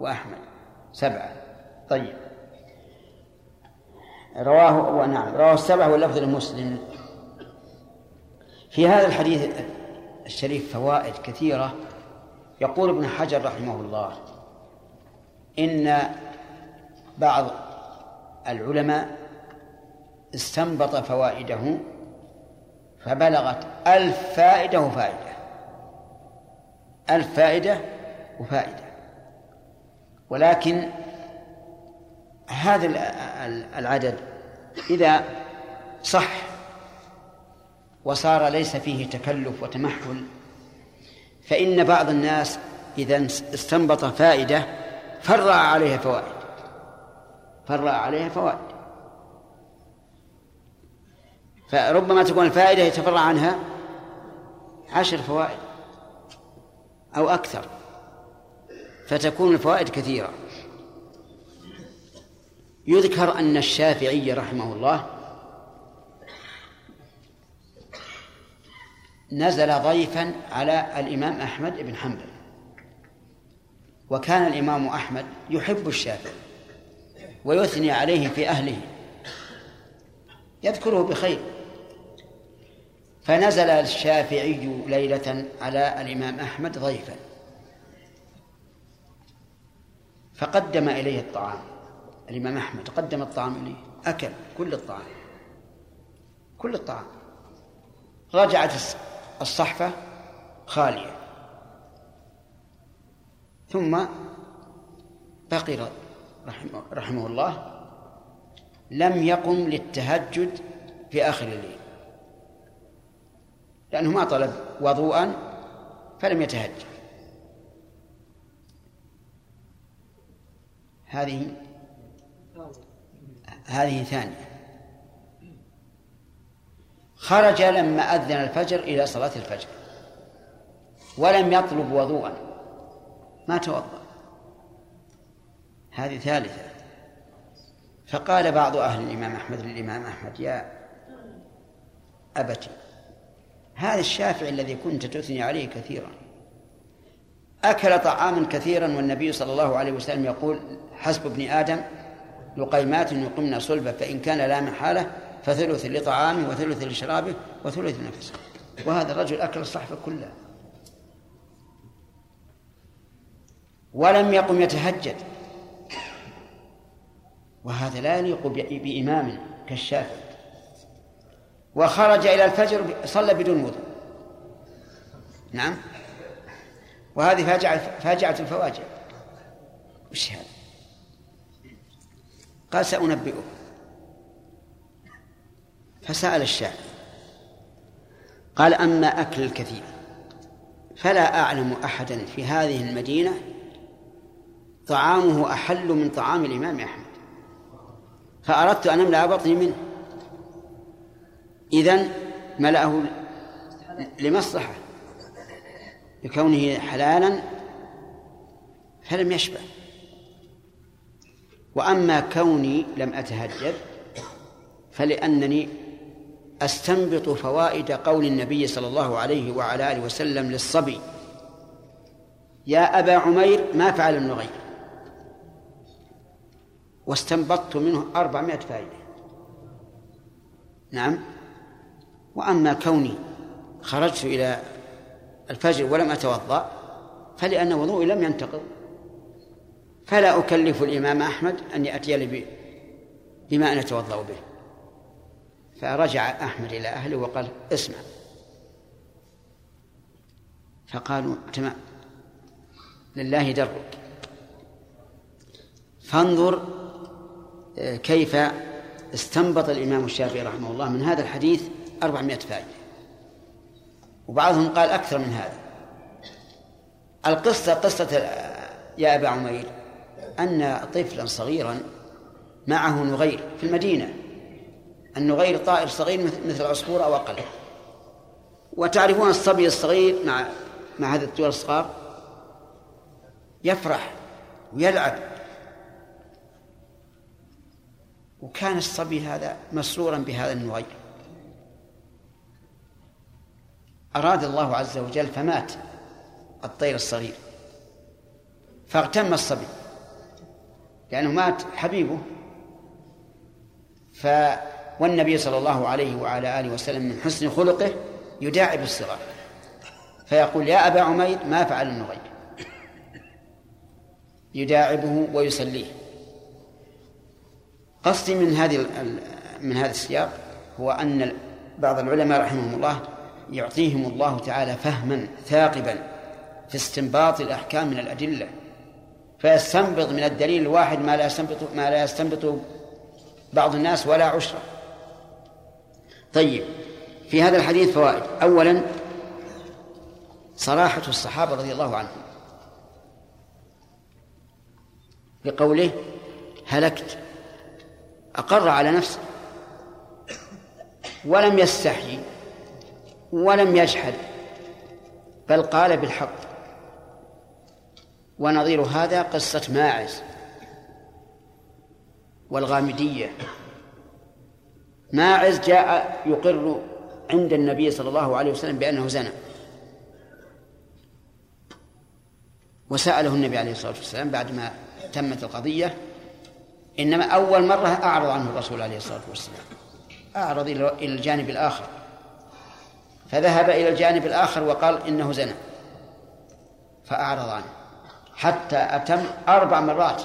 وأحمد. سبعة. طيب. رواه نعم رواه السبعة واللفظ لمسلم. في هذا الحديث الشريف فوائد كثيرة. يقول ابن حجر رحمه الله إن بعض العلماء استنبط فوائده فبلغت ألف فائدة وفائدة. ألف فائدة وفائدة. ولكن هذا العدد إذا صح وصار ليس فيه تكلف وتمحل فإن بعض الناس إذا استنبط فائدة فرع عليها فوائد فرع عليها فوائد. فربما تكون الفائدة يتفرع عنها عشر فوائد أو أكثر. فتكون الفوائد كثيرة. يذكر أن الشافعي رحمه الله نزل ضيفا على الإمام أحمد بن حنبل. وكان الإمام أحمد يحب الشافعي ويثني عليه في أهله. يذكره بخير. فنزل الشافعي ليلة على الإمام أحمد ضيفا. فقدم إليه الطعام. الإمام أحمد قدم الطعام إليه أكل كل الطعام كل الطعام. رجعت الصحفة خالية. ثم بقي رحمه, رحمه الله لم يقم للتهجد في آخر الليل. لأنه ما طلب وضوءا فلم يتهجد. هذه؟ هذه ثانية. خرج لما أذن الفجر إلى صلاة الفجر. ولم يطلب وضوءا. ما توضأ. هذه ثالثة. فقال بعض أهل الإمام أحمد للإمام أحمد يا أبتي هذا الشافعي الذي كنت تثني عليه كثيرا. أكل طعاما كثيرا والنبي صلى الله عليه وسلم يقول حسب ابن آدم لقيمات يقمن صلبة فإن كان لا محالة فثلث لطعامه وثلث لشرابه وثلث لنفسه. وهذا الرجل أكل الصحفة كلها. ولم يقم يتهجد. وهذا لا يليق بإمام كالشافعي. وخرج إلى الفجر صلى بدون وضوء. نعم؟ وهذه فاجعة فاجعة الفواجع. وش هذا؟ قال سأنبئه. فسأل الشافعي قال أما أكل الكثير فلا أعلم أحدا في هذه المدينة طعامه أحل من طعام الإمام أحمد. فأردت أن أملأ بطني منه. إذن ملأه لمصلحة. لكونه حلالا فلم يشبع. وأما كوني لم أتهجد فلأنني أستنبط فوائد قول النبي صلى الله عليه وعلى آله وسلم للصبي يا أبا عمير ما فعل النغير؟ واستنبطت منه أربعمائة فائدة. نعم. وأما كوني خرجت إلى الفجر ولم أتوضأ فلأن وضوئي لم ينتقض. فلا أكلف الإمام أحمد أن يأتي لي بما نتوضأ به. فرجع أحمد إلى أهله وقال اسمع. فقالوا تمام. لله درك. فانظر آه، كيف استنبط الإمام الشافعي رحمه الله من هذا الحديث أربعمائة فائدة. وبعضهم قال أكثر من هذا. القصة قصة يا أبا عمير أن طفلا صغيرا معه نغير في المدينة. النغير طائر صغير مثل العصفور أو أقل. وتعرفون الصبي الصغير مع مع هذا الطيور الصغار؟ يفرح ويلعب. وكان الصبي هذا مسرورا بهذا النغير. أراد الله عز وجل فمات الطير الصغير فاغتم الصبي لأنه مات حبيبه. ف والنبي صلى الله عليه وعلى آله وسلم من حسن خلقه يداعب الصغار فيقول يا أبا عمير ما فعل النغير. يداعبه ويسليه. قصدي من هذه من هذا السياق هو أن بعض العلماء رحمهم الله يعطيهم الله تعالى فهما ثاقبا في استنباط الأحكام من الأدلة. فيستنبط من الدليل الواحد ما لا يستنبط ما لا يستنبط بعض الناس ولا عشرة. طيب في هذا الحديث فوائد. أولا صراحة الصحابة رضي الله عنهم. بقوله هلكت. أقر على نفسه. ولم يستحي. ولم يجحد بل قال بالحق. ونظير هذا قصة ماعز والغامدية. ماعز جاء يقر عند النبي صلى الله عليه وسلم بأنه زنى. وسأله النبي عليه الصلاة والسلام بعد ما تمت القضية إنما أول مرة أعرض عنه الرسول عليه الصلاة والسلام. أعرض إلى الجانب الآخر. فذهب إلى الجانب الآخر وقال إنه زنى. فأعرض عنه. حتى أتم أربع مرات.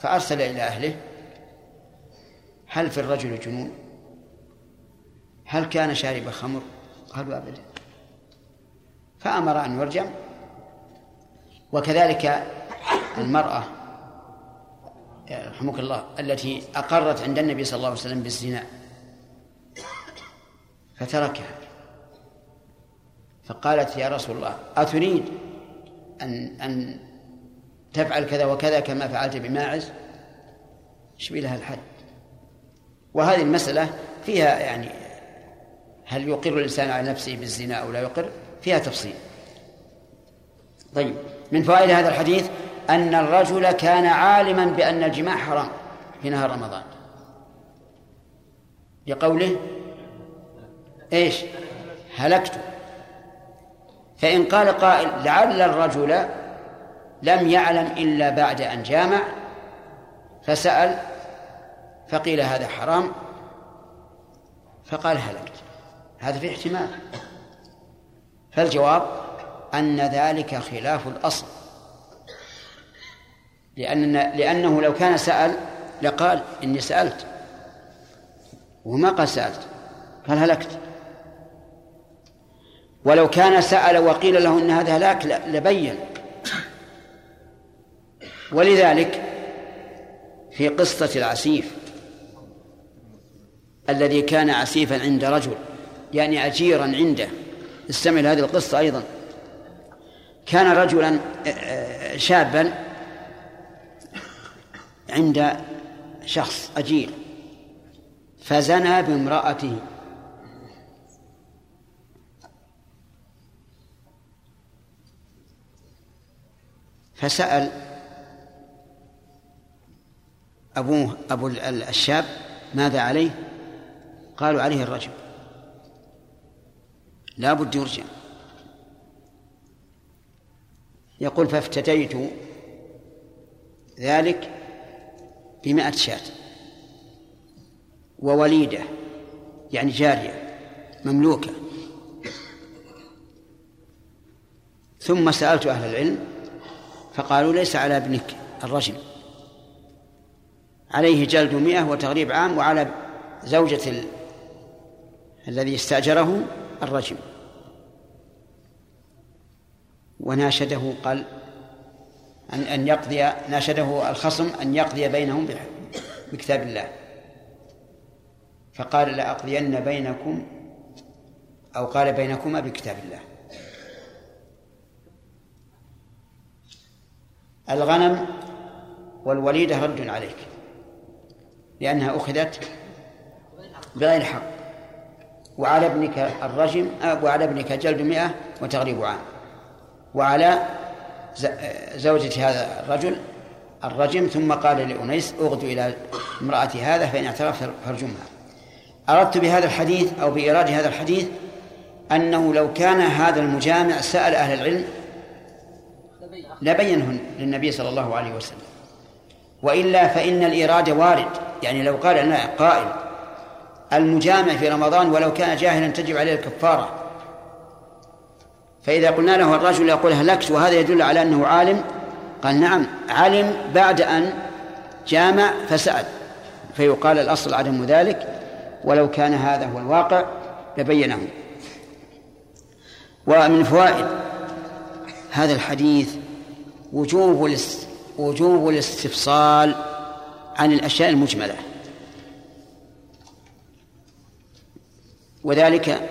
فأرسل إلى أهله. هل في الرجل جنون؟ هل كان شارب خمر؟ قالوا أبدا. فأمر أن يرجم. وكذلك المرأة رحمك الله التي أقرت عند النبي صلى الله عليه وسلم بالزنا فتركها. فقالت يا رسول الله أتريد أن أن تفعل كذا وكذا كما فعلت بماعز؟ شبي لها الحد؟ وهذه المسألة فيها يعني هل يقر الإنسان على نفسه بالزنا أو لا يقر؟ فيها تفصيل. طيب من فوائد هذا الحديث أن الرجل كان عالما بأن الجماع حرام في نهار رمضان. لقوله إيش؟ هلكت فإن قال قائل لعل الرجل لم يعلم إلا بعد أن جامع فسأل فقيل هذا حرام فقال هلكت. هذا في احتمال. فالجواب أن ذلك خلاف الأصل. لأن لأنه لو كان سأل لقال إني سألت وما قال سألت قال هلكت. ولو كان سأل وقيل له إن هذا هلاك لبين. ولذلك في قصة العسيف الذي كان عسيفا عند رجل يعني أجيرا عنده استمع هذه القصة أيضا. كان رجلا شابا عند شخص أجير فزنى بامرأته. فسأل أبوه أبو الشاب ماذا عليه؟ قالوا عليه الرجم. لا بد يرجم. يقول فافتديت ذلك بمائة شاة ووليدة يعني جارية مملوكة. ثم سألت أهل العلم فقالوا ليس على ابنك الرجم عليه جلد مئة وتغريب عام وعلى زوجة ال... الذي استأجره الرجم وناشده قال أن أن يقضي ناشده الخصم أن يقضي بينهم بكتاب الله. فقال لأقضين بينكم أو قال بينكما بكتاب الله. الغنم والوليدة رد عليك لأنها أخذت بغير حق. وعلى ابنك الرجم وعلى ابنك جلد مئة وتغريب عام. وعلى زوجة هذا الرجل الرجم ثم قال لأنيس أغدو إلى امرأة هذا فإن اعترف فارجمها. أردت بهذا الحديث أو بإيراد هذا الحديث أنه لو كان هذا المجامع سأل أهل العلم لبينه للنبي صلى الله عليه وسلم. وإلا فإن الإرادة وارد. يعني لو قال لنا قائل. المجامع في رمضان ولو كان جاهلا تجب عليه الكفارة. فإذا قلنا له الرجل يقول هلكت وهذا يدل على أنه عالم قال نعم علم بعد أن جامع فسأل. فيقال الأصل عدم ذلك. ولو كان هذا هو الواقع لبينه. ومن فوائد هذا الحديث وجوب وجوب الاستفصال عن الأشياء المجملة. وذلك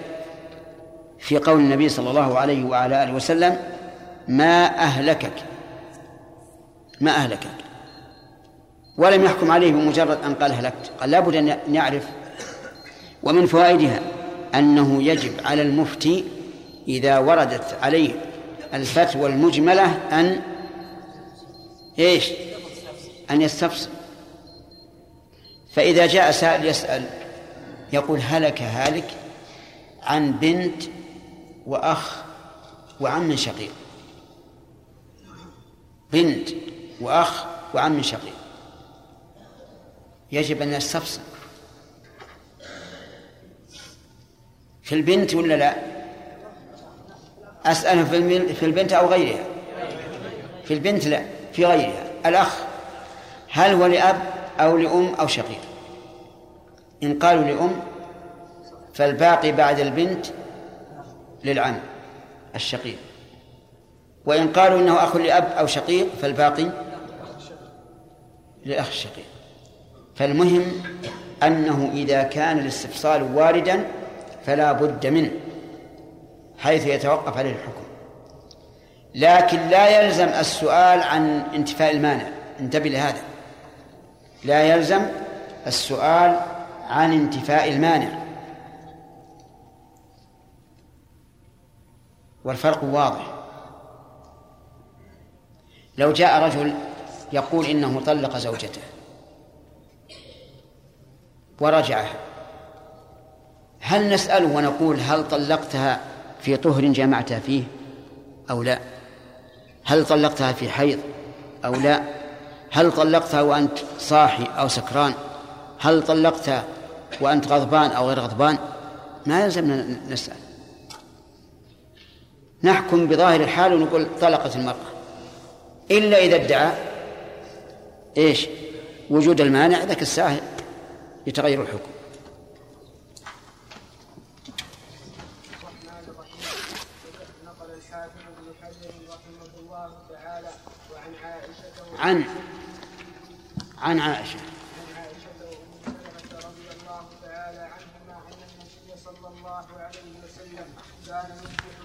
في قول النبي صلى الله عليه وعلى آله وسلم ما أهلكك ما أهلكك. ولم يحكم عليه بمجرد أن قال هلكت قال لابد أن يعرف ومن فوائدها أنه يجب على المفتي إذا وردت عليه الفتوى المجملة أن إيش؟ أن يستفسر. فإذا جاء سائل يسأل يقول هلك هالك عن بنت وأخ وعم شقيق. بنت وأخ وعم شقيق. يجب أن يستفسر. في البنت ولا لا؟ أسأله في البنت أو غيرها؟ في البنت لا. في غيرها. الأخ هل هو لأب أو لأم أو شقيق؟ إن قالوا لأم فالباقي بعد البنت للعم الشقيق. وإن قالوا إنه أخ لأب أو شقيق فالباقي للأخ الشقيق فالمهم أنه إذا كان الاستفصال واردا فلا بد منه حيث يتوقف عليه الحكم. لكن لا يلزم السؤال عن انتفاء المانع. انتبه لهذا. لا يلزم السؤال عن انتفاء المانع. والفرق واضح. لو جاء رجل يقول إنه طلق زوجته ورجعها هل نسأله ونقول هل طلقتها في طهر جمعتها فيه أو لا؟ هل طلقتها في حيض أو لا؟ هل طلقتها وأنت صاحي أو سكران؟ هل طلقتها وأنت غضبان أو غير غضبان؟ ما يلزمنا نسأل. نحكم بظاهر الحال ونقول طلقت المرأة. إلا إذا ادعى إيش؟ وجود المانع ذاك الساعة يتغير الحكم عن عن عائشة عن عائشة وأم سلمة رضي الله تعالى عنهما أن النبي صلى الله عليه وسلم كان يصبح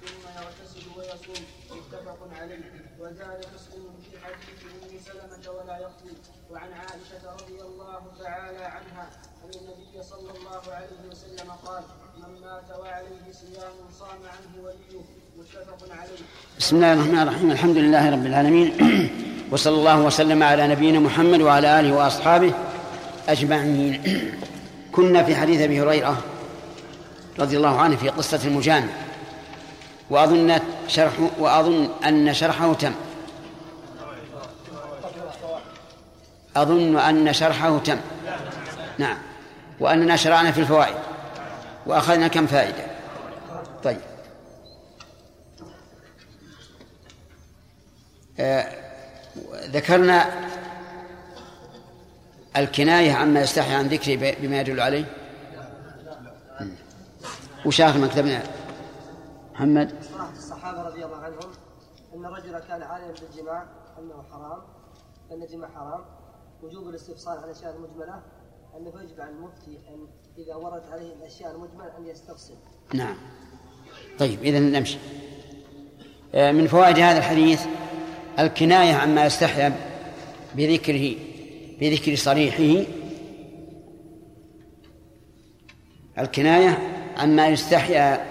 ثم يغتسل ويصوم متفق عليه مسلم في حديث أم سلمة ولا وعن عائشة رضي الله تعالى عنها أن النبي صلى الله عليه وسلم قال من مات وعليه صيام صام عنه وليه بسم الله الرحمن الرحيم. الحمد لله رب العالمين. وصلى الله وسلم على نبينا محمد وعلى آله وأصحابه أجمعين. كنا في حديث أبي هريرة رضي الله عنه في قصة المجامع وأظن شرح وأظن أن شرحه تم. أظن أن شرحه تم. نعم. وأننا شرعنا في الفوائد. وأخذنا كم فائدة. طيب. ذكرنا الكناية عما يستحي عن ذكره بما يدل عليه؟ وش آخر مكتبنا محمد؟ الصحابة رضي الله عنهم أن رجلا كان عالما بالجماع أنه حرام أن الجماع حرام. وجوب الاستفصال عن الأشياء المجملة أنه يجب على المفتي أن إذا وردت عليه الأشياء المجملة أن يستفصل نعم. طيب إذا نمشي. آه، من فوائد هذا الحديث الكناية عما يستحيا بذكره بذكر صريحه. الكناية عما يستحيا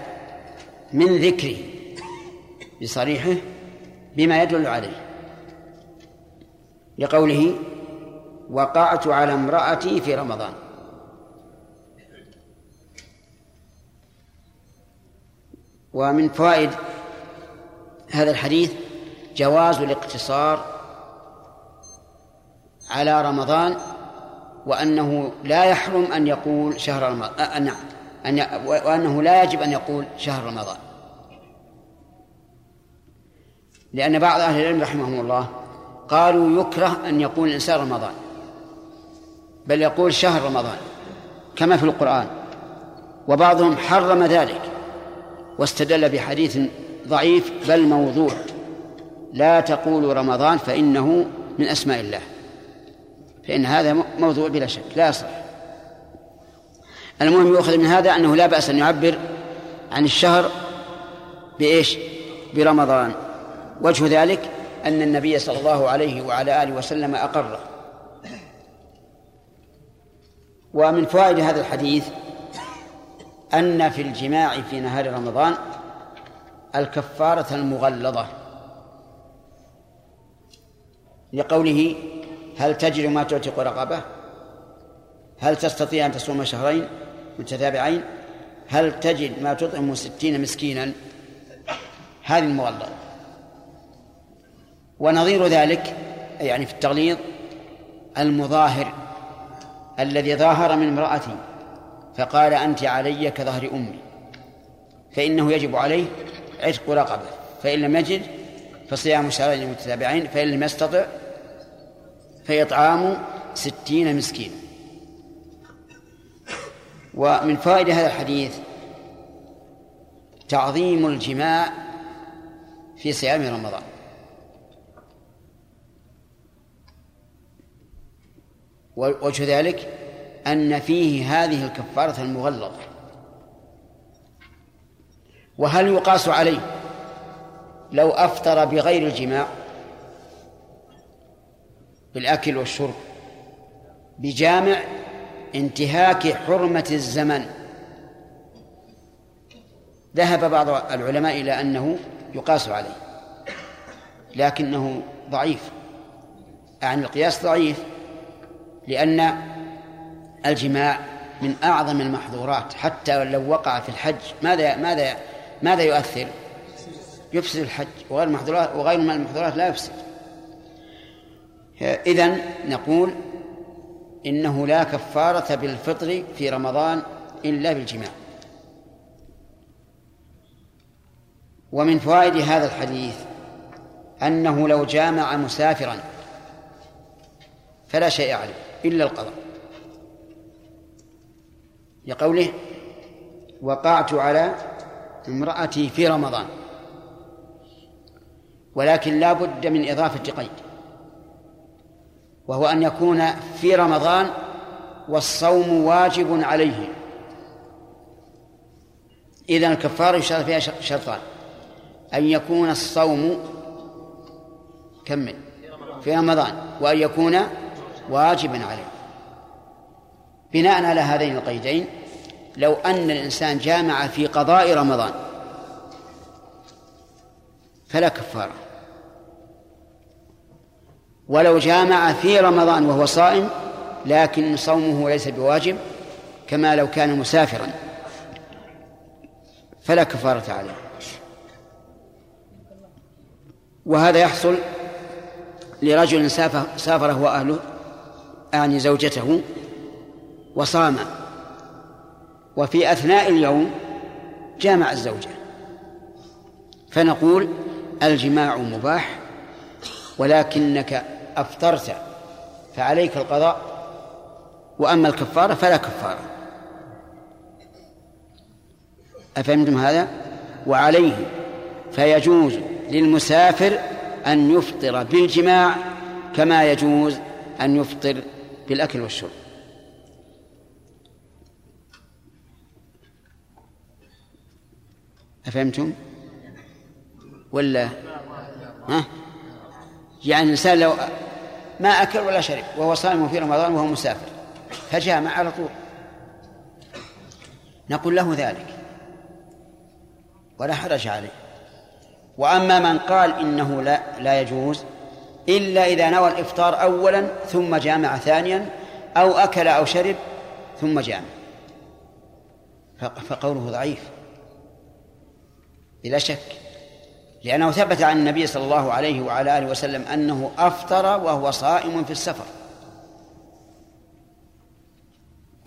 من ذكره بصريحه بما يدل عليه. لقوله وقعت على امرأتي في رمضان. ومن فوائد هذا الحديث جواز الاقتصار على رمضان وأنه لا يحرم أن يقول شهر رمضان أه نعم. أن وأنه لا يجب أن يقول شهر رمضان. لأن بعض أهل العلم رحمهم الله قالوا يكره أن يقول الإنسان رمضان. بل يقول شهر رمضان كما في القرآن. وبعضهم حرم ذلك واستدل بحديث ضعيف بل موضوع لا تقولوا رمضان فإنه من أسماء الله. فإن هذا موضوع بلا شك لا يصح المهم يؤخذ من هذا أنه لا بأس أن يعبر عن الشهر بإيش؟ برمضان. وجه ذلك أن النبي صلى الله عليه وعلى آله وسلم أقره ومن فوائد هذا الحديث أن في الجماع في نهار رمضان الكفارة المغلظة. لقوله هل تجد ما تعتق رقبة هل تستطيع أن تصوم شهرين متتابعين؟ هل تجد ما تطعم ستين مسكينا؟ هذه المغلظة ونظير ذلك يعني في التغليظ المظاهر الذي ظاهر من امرأتي فقال أنت علي كظهر أمي. فإنه يجب عليه عتق رقبة. فإن لم يجد فصيام شهرين متتابعين. فإن لم يستطع فإطعام ستين مسكينا. ومن فائدة هذا الحديث تعظيم الجماع في صيام رمضان. وجه ذلك أن فيه هذه الكفارة المغلظة. وهل يقاس عليه لو أفطر بغير الجماع؟ بالأكل والشرب. بجامع انتهاك حرمة الزمن. ذهب بعض العلماء إلى أنه يقاس عليه لكنه ضعيف. يعني القياس ضعيف لأن الجماع من أعظم المحظورات حتى لو وقع في الحج. ماذا ماذا ماذا يؤثر؟ يفسد الحج. وغير المحظورات وغير المحظورات لا يفسد. إذن نقول إنه لا كفارة بالفطر في رمضان إلا بالجماع. ومن فوائد هذا الحديث أنه لو جامع مسافرا فلا شيء عليه إلا القضاء. لقوله وقعت على امرأتي في رمضان ولكن لا بد من إضافة قيد. وهو أن يكون في رمضان والصوم واجب عليه. إذا الكفارة يشترط فيها شرطان. أن يكون الصوم كمل في رمضان وأن يكون واجبا عليه. بناء على هذين القيدين لو أن الإنسان جامع في قضاء رمضان فلا كفارة. ولو جامع في رمضان وهو صائم لكن صومه ليس بواجب كما لو كان مسافرا. فلا كفارة عليه. وهذا يحصل لرجل سافر هو أهله أعني زوجته وصام. وفي أثناء اليوم جامع الزوجة. فنقول الجماع مباح ولكنك أفطرت فعليك القضاء وأما الكفارة فلا كفارة أفهمتم هذا؟ وعليه فيجوز للمسافر أن يفطر بالجماع كما يجوز أن يفطر بالأكل والشرب أفهمتم؟ ولا ها؟ يعني الإنسان لو ما أكل ولا شرب وهو صائم في رمضان وهو مسافر فجامع على طول. نقول له ذلك. ولا حرج عليه. وأما من قال إنه لا لا يجوز إلا إذا نوى الإفطار أولا ثم جامع ثانيا أو أكل أو شرب ثم جامع. فقوله ضعيف. بلا شك. لأنه ثبت عن النبي صلى الله عليه وعلى آله وسلم أنه أفطر وهو صائم في السفر.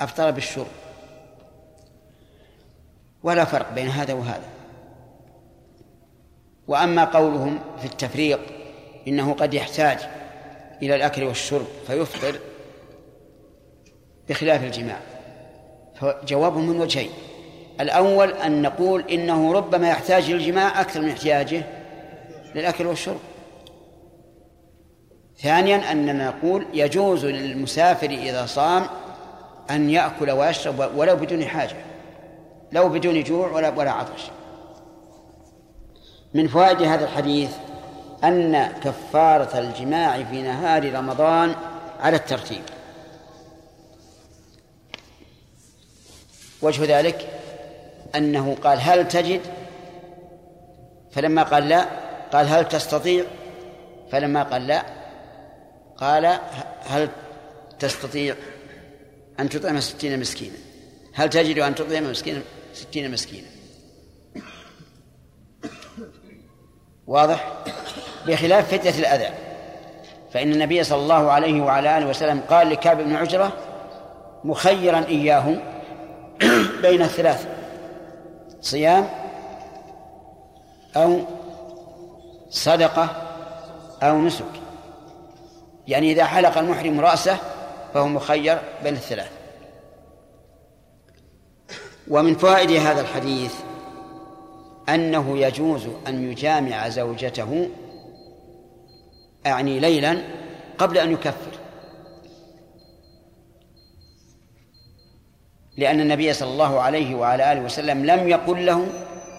أفطر بالشرب. ولا فرق بين هذا وهذا. وأما قولهم في التفريق إنه قد يحتاج إلى الأكل والشرب فيفطر بخلاف الجماع. فجوابهم من وجهين. الأول أن نقول إنه ربما يحتاج للجماع أكثر من احتياجه للأكل والشرب. ثانيا أننا نقول يجوز للمسافر إذا صام أن يأكل ويشرب ولو بدون حاجة لو بدون جوع ولا ولا عطش. من فوائد هذا الحديث أن كفارة الجماع في نهار رمضان على الترتيب. وجه ذلك أنه قال هل تجد؟ فلما قال لا قال هل تستطيع؟ فلما قال لا قال هل تستطيع أن تطعم ستين مسكينا؟ هل تجد أن تطعم مسكينا؟ ستين مسكينا. واضح؟ بخلاف فتنة الأذى. فإن النبي صلى الله عليه وعلى آله وسلم قال لكعب بن عجرة مخيرا إياه بين الثلاث. صيام أو صدقة أو نسك. يعني إذا حلق المحرم رأسه فهو مخير بين الثلاث. ومن فوائد هذا الحديث أنه يجوز أن يجامع زوجته أعني ليلا قبل أن يكفر. لأن النبي صلى الله عليه وعلى آله وسلم لم يقل له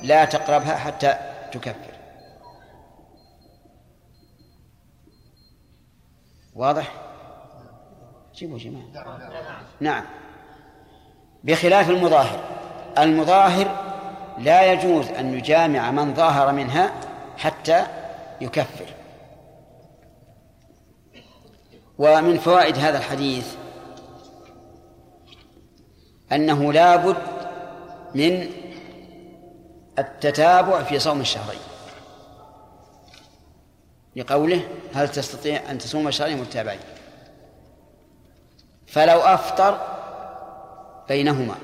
لا تقربها حتى تكفر واضح؟ جيبوا جماعة. نعم. بخلاف المظاهر. المظاهر لا يجوز أن يجامع من ظاهر منها حتى يكفر. ومن فوائد هذا الحديث أنه لا بد من التتابع في صوم الشهرين. لقوله هل تستطيع أن تصوم شهرين متابعين فلو أفطر بينهما.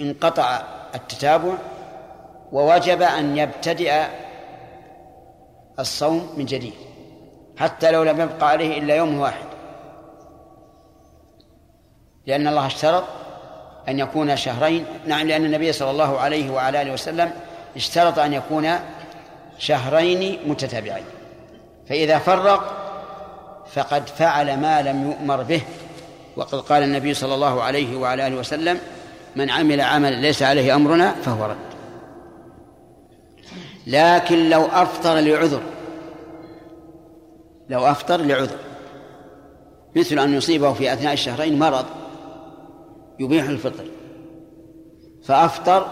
انقطع التتابع ووجب أن يبتدئ الصوم من جديد. حتى لو لم يبقى عليه إلا يوم واحد. لأن الله اشترط أن يكون شهرين. نعم لأن النبي صلى الله عليه وعلى آله وسلم اشترط أن يكون شهرين متتابعين. فإذا فرق فقد فعل ما لم يؤمر به. وقد قال النبي صلى الله عليه وعلى آله وسلم من عمل عملا ليس عليه أمرنا فهو رد. لكن لو أفطر لعذر لو أفطر لعذر مثل أن يصيبه في أثناء الشهرين مرض يبيح الفطر. فأفطر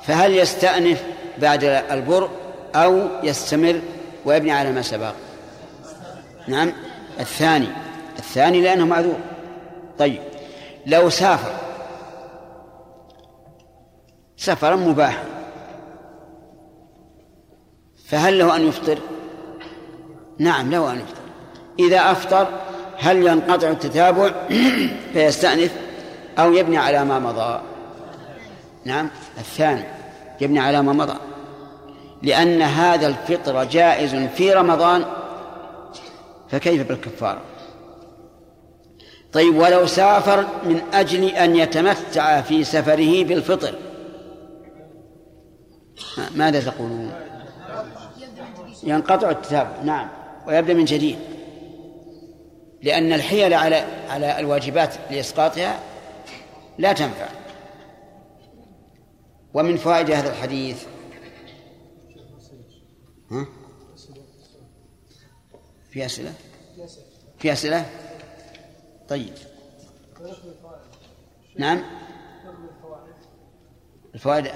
فهل يستأنف بعد البر أو يستمر ويبني على ما سبق؟ نعم الثاني الثاني لأنه معذور. طيب لو سافر سفرا مباحا فهل له أن يفطر؟ نعم له أن يفطر. إذا أفطر هل ينقطع التتابع؟ فيستأنف. أو يبني على ما مضى. نعم. الثاني يبني على ما مضى. لأن هذا الفطر جائز في رمضان فكيف بالكفارة طيب ولو سافر من أجل أن يتمتع في سفره بالفطر. ماذا تقولون؟ ينقطع التتابع نعم. ويبدأ من جديد. لأن الحيل على على الواجبات لإسقاطها لا تنفع. ومن فوائد هذا الحديث ها؟ في أسئلة؟ في أسئلة؟ طيب. نعم. الفوائد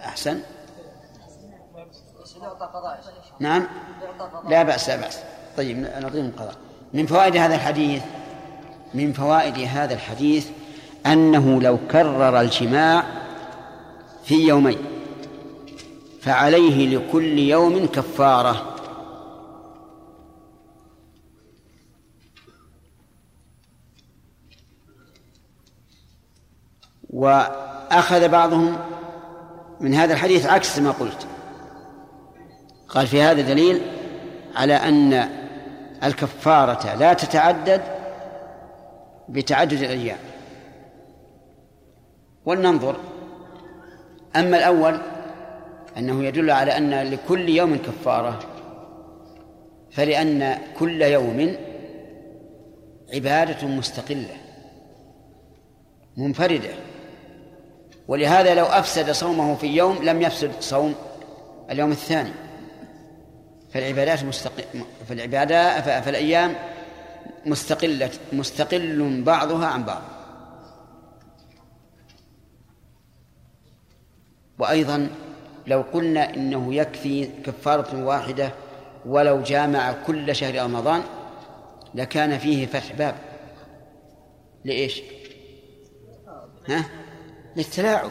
أحسن؟ نعم. لا بأس لا بأس. طيب نعطيهم القضاء من فوائد هذا الحديث من فوائد هذا الحديث أنه لو كرر الجماع في يومين فعليه لكل يوم كفارة. وأخذ بعضهم من هذا الحديث عكس ما قلت. قال في هذا دليل على أن الكفارة لا تتعدد بتعدد الأيام. ولننظر. أما الأول أنه يدل على أن لكل يوم كفارة فلأن كل يوم عبادة مستقلة منفردة. ولهذا لو أفسد صومه في يوم لم يفسد صوم اليوم الثاني. فالعبادات مستقل فالعبادات فالأيام مستقلة مستقل بعضها عن بعض. وأيضا لو قلنا إنه يكفي كفارة واحدة ولو جامع كل شهر رمضان لكان فيه فتح باب. لإيش؟ ها؟ للتلاعب.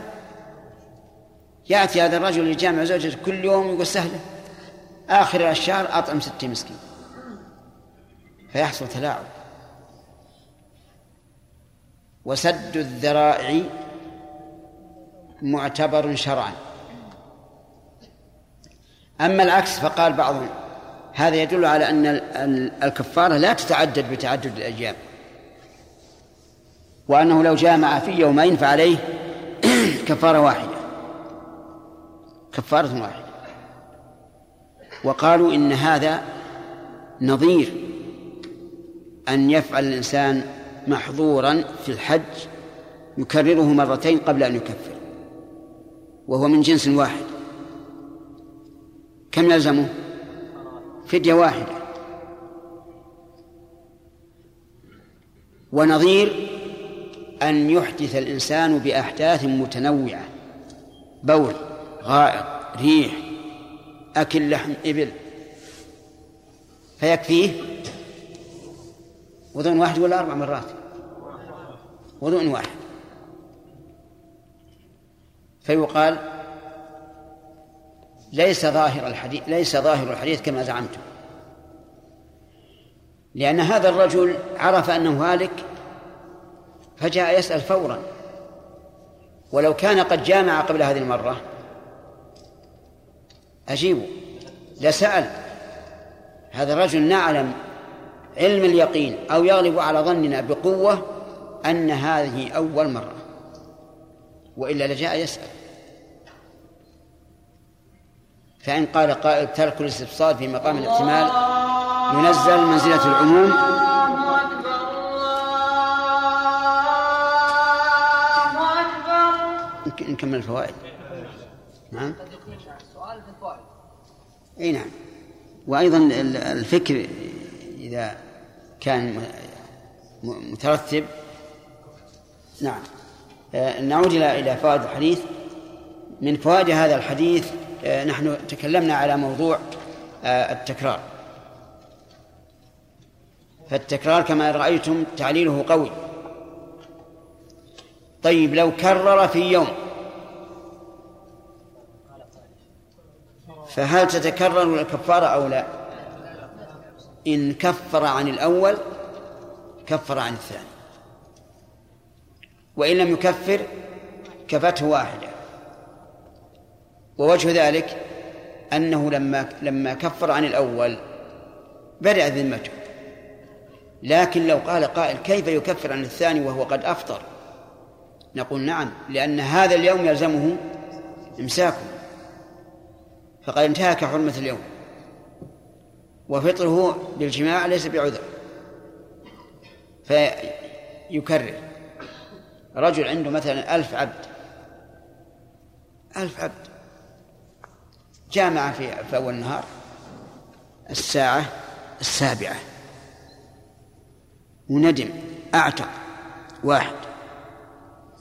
يأتي هذا الرجل يجامع زوجته كل يوم يقول سهلة. آخر الشهر أطعم ستين مسكين. فيحصل تلاعب. وسد الذرائع معتبر شرعا. أما العكس فقال بعضهم هذا يدل على أن الكفارة لا تتعدد بتعدد الأيام وأنه لو جامع في يومين فعليه كفارة واحدة. كفارة واحدة. وقالوا إن هذا نظير أن يفعل الإنسان محظورا في الحج يكرره مرتين قبل أن يكفر. وهو من جنس واحد. كم يلزمه فدية واحدة. ونظير أن يحدث الإنسان بأحداث متنوعة. بول غائط ريح أكل لحم إبل. فيكفيه؟ وضوء واحد ولا أربع مرات؟ وضوء واحد. فيقال ليس ظاهر الحديث ليس ظاهر الحديث كما زعمتم. لأن هذا الرجل عرف أنه هالك فجاء يسأل فورا. ولو كان قد جامع قبل هذه المرة أجيبه. لسأل هذا الرجل نعلم علم اليقين أو يغلب على ظننا بقوة أن هذه أول مرة. وإلا لجاء يسأل. فإن قال قائل ترك الاستفصال في مقام الاحتمال ينزل منزلة العموم. نكمل الفوائد. نعم. إي نعم. وأيضا الفكر إذا كان مترتب. نعم. نعود إلى إلى فوائد الحديث. من فوائد هذا الحديث آه، نحن تكلمنا على موضوع آه، التكرار. فالتكرار كما رأيتم تعليله قوي. طيب لو كرر في يوم فهل تتكرر الكفارة أو لا؟ إن كفر عن الأول كفر عن الثاني. وإن لم يكفر كفته واحدة. ووجه ذلك أنه لما لما كفر عن الأول بدأ ذمته. لكن لو قال قائل كيف يكفر عن الثاني وهو قد أفطر؟ نقول نعم لأن هذا اليوم يلزمه إمساكه. فقد انتهك حرمة اليوم. وفطره بالجماع ليس بعذر. فيكرر. رجل عنده مثلا ألف عبد. ألف عبد. جامع في, في أول النهار الساعة السابعة. وندم أعتق واحد.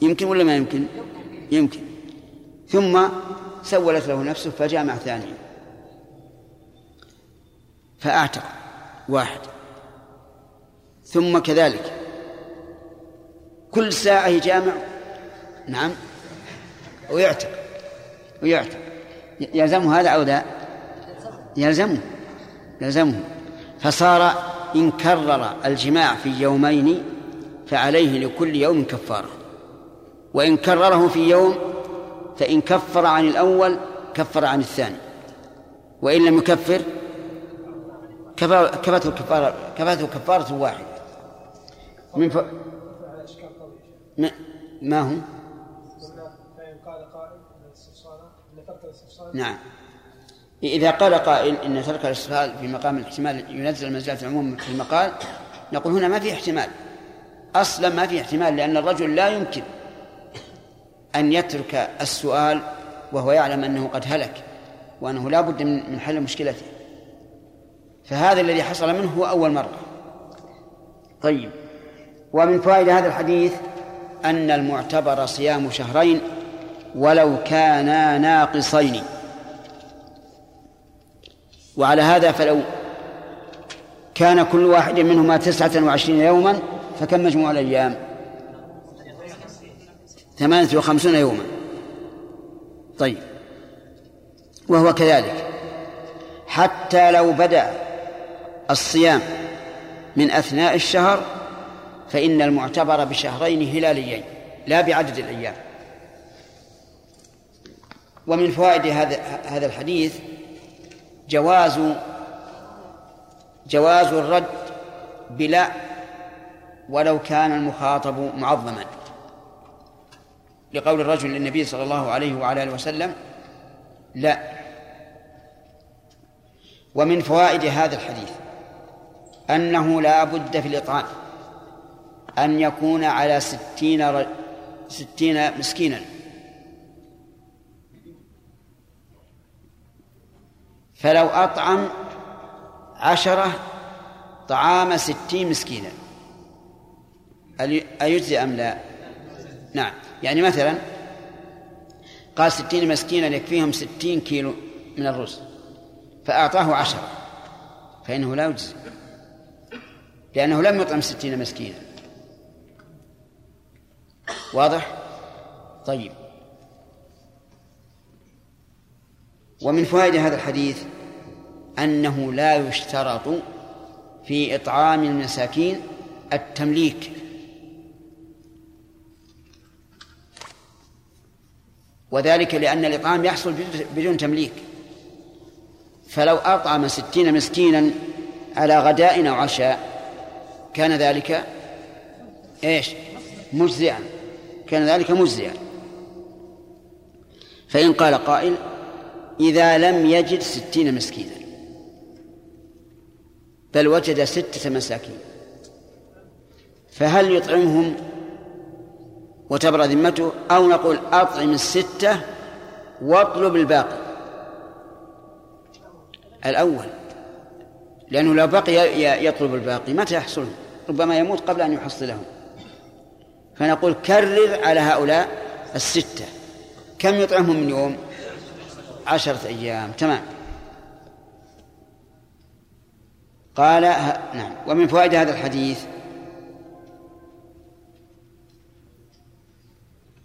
يمكن ولا ما يمكن؟ يمكن. ثم سولت له نفسه فجامع ثانيا فأعتق واحد. ثم كذلك. كل ساعة يجامع. نعم. ويعتق. ويعتق. يلزمه هذا أو لا؟ يلزمه. يلزمه. فصار إن كرر الجماع في يومين فعليه لكل يوم كفارة. وإن كرره في يوم فإن كفر عن الأول كفر عن الثاني. وإن لم يكفر كفته كفارة كفته كفارة واحدة. من ف... ما هو؟ نعم. إذا قال قائل إن ترك الاستفهام في مقام الاحتمال ينزل منزلة العموم في المقال نقول هنا ما في احتمال. أصلا ما في احتمال لأن الرجل لا يمكن أن يترك السؤال وهو يعلم أنه قد هلك وأنه لا بد من حل مشكلته. فهذا الذي حصل منه هو أول مرة. طيب. ومن فوائد هذا الحديث أن المعتبر صيام شهرين ولو كانا ناقصين. وعلى هذا فلو كان كل واحد منهما تسعة وعشرين يوما فكم مجموع الأيام؟ ثمانية وخمسون يوما. طيب. وهو كذلك. حتى لو بدأ الصيام من أثناء الشهر فإن المعتبر بشهرين هلاليين لا بعدد الأيام. ومن فوائد هذا هذا الحديث جواز جواز الرد بلا ولو كان المخاطب معظما. لقول الرجل للنبي صلى الله عليه وعلى آله وسلم لا. ومن فوائد هذا الحديث أنه لا بد في الإطعام. أن يكون على ستين ستين مسكينا. فلو أطعم عشرة طعام ستين مسكينا. أيجزي أم لا؟ نعم. يعني مثلا قال ستين مسكينا يكفيهم ستين كيلو من الرز فأعطاه عشرة فإنه لا يجزي لأنه لم يطعم ستين مسكينا. واضح؟ طيب. ومن فوائد هذا الحديث أنه لا يشترط في إطعام المساكين التمليك. وذلك لأن الإطعام يحصل بدون تمليك. فلو أطعم ستين مسكينا على غداء أو عشاء كان ذلك إيش؟ مجزئا. كان ذلك مجزئا. فإن قال قائل إذا لم يجد ستين مسكينا. بل وجد ستة مساكين. فهل يطعمهم وتبرى ذمته؟ أو نقول أطعم الستة واطلب الباقي. الأول لأنه لو بقي يطلب الباقي متى يحصل ربما يموت قبل أن يحصلهم. فنقول كرر على هؤلاء الستة. كم يطعمهم من يوم؟ عشرة أيام. تمام. قال نعم. ومن فوائد هذا الحديث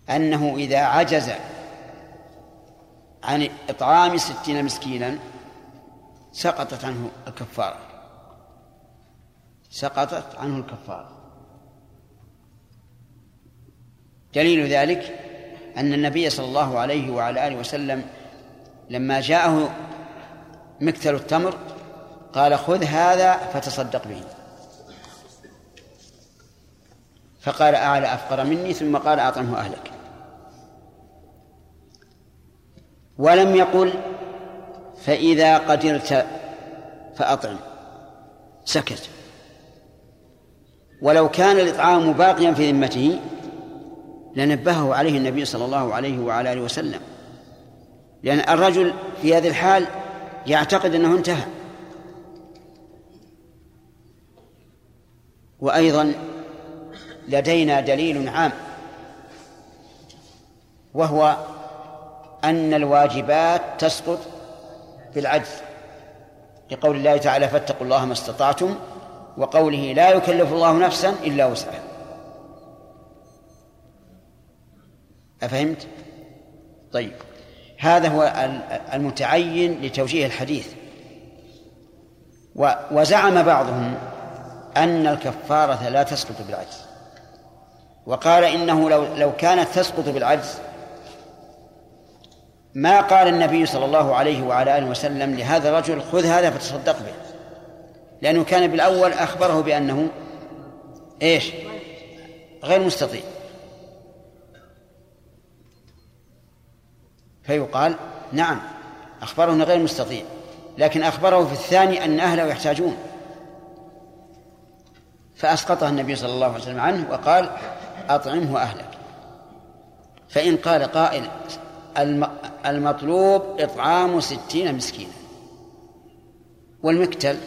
أنه إذا عجز عن إطعام ستين مسكينا سقطت عنه الكفارة. سقطت عنه الكفارة. دليل ذلك أن النبي صلى الله عليه وعلى آله وسلم لما جاءه مكتل التمر قال خذ هذا فتصدق به. فقال أعلى أفقر مني ثم قال أطعمه أهلك. ولم يقل فإذا قدرت فأطعم. سكت. ولو كان الإطعام باقيا في ذمته لنبهه عليه النبي صلى الله عليه وعلى آله وسلم. لأن الرجل في هذه الحال يعتقد أنه انتهى. وأيضا لدينا دليل عام وهو أن الواجبات تسقط بالعجز لقول الله تعالى فاتقوا الله ما استطعتم وقوله لا يكلف الله نفسا إلا وسعها أفهمت؟ طيب. هذا هو المتعين لتوجيه الحديث. وزعم بعضهم أن الكفارة لا تسقط بالعجز. وقال إنه لو لو كانت تسقط بالعجز ما قال النبي صلى الله عليه وعلى آله وسلم لهذا الرجل خذ هذا فتصدق به. لأنه كان بالأول أخبره بأنه إيش؟ غير مستطيع. فيقال نعم أخبره أنه غير مستطيع لكن أخبره في الثاني أن أهله يحتاجون. فأسقطها النبي صلى الله عليه وسلم عنه وقال أطعمه أهلك. فإن قال قائل المطلوب إطعام ستين مسكينا. والمكتل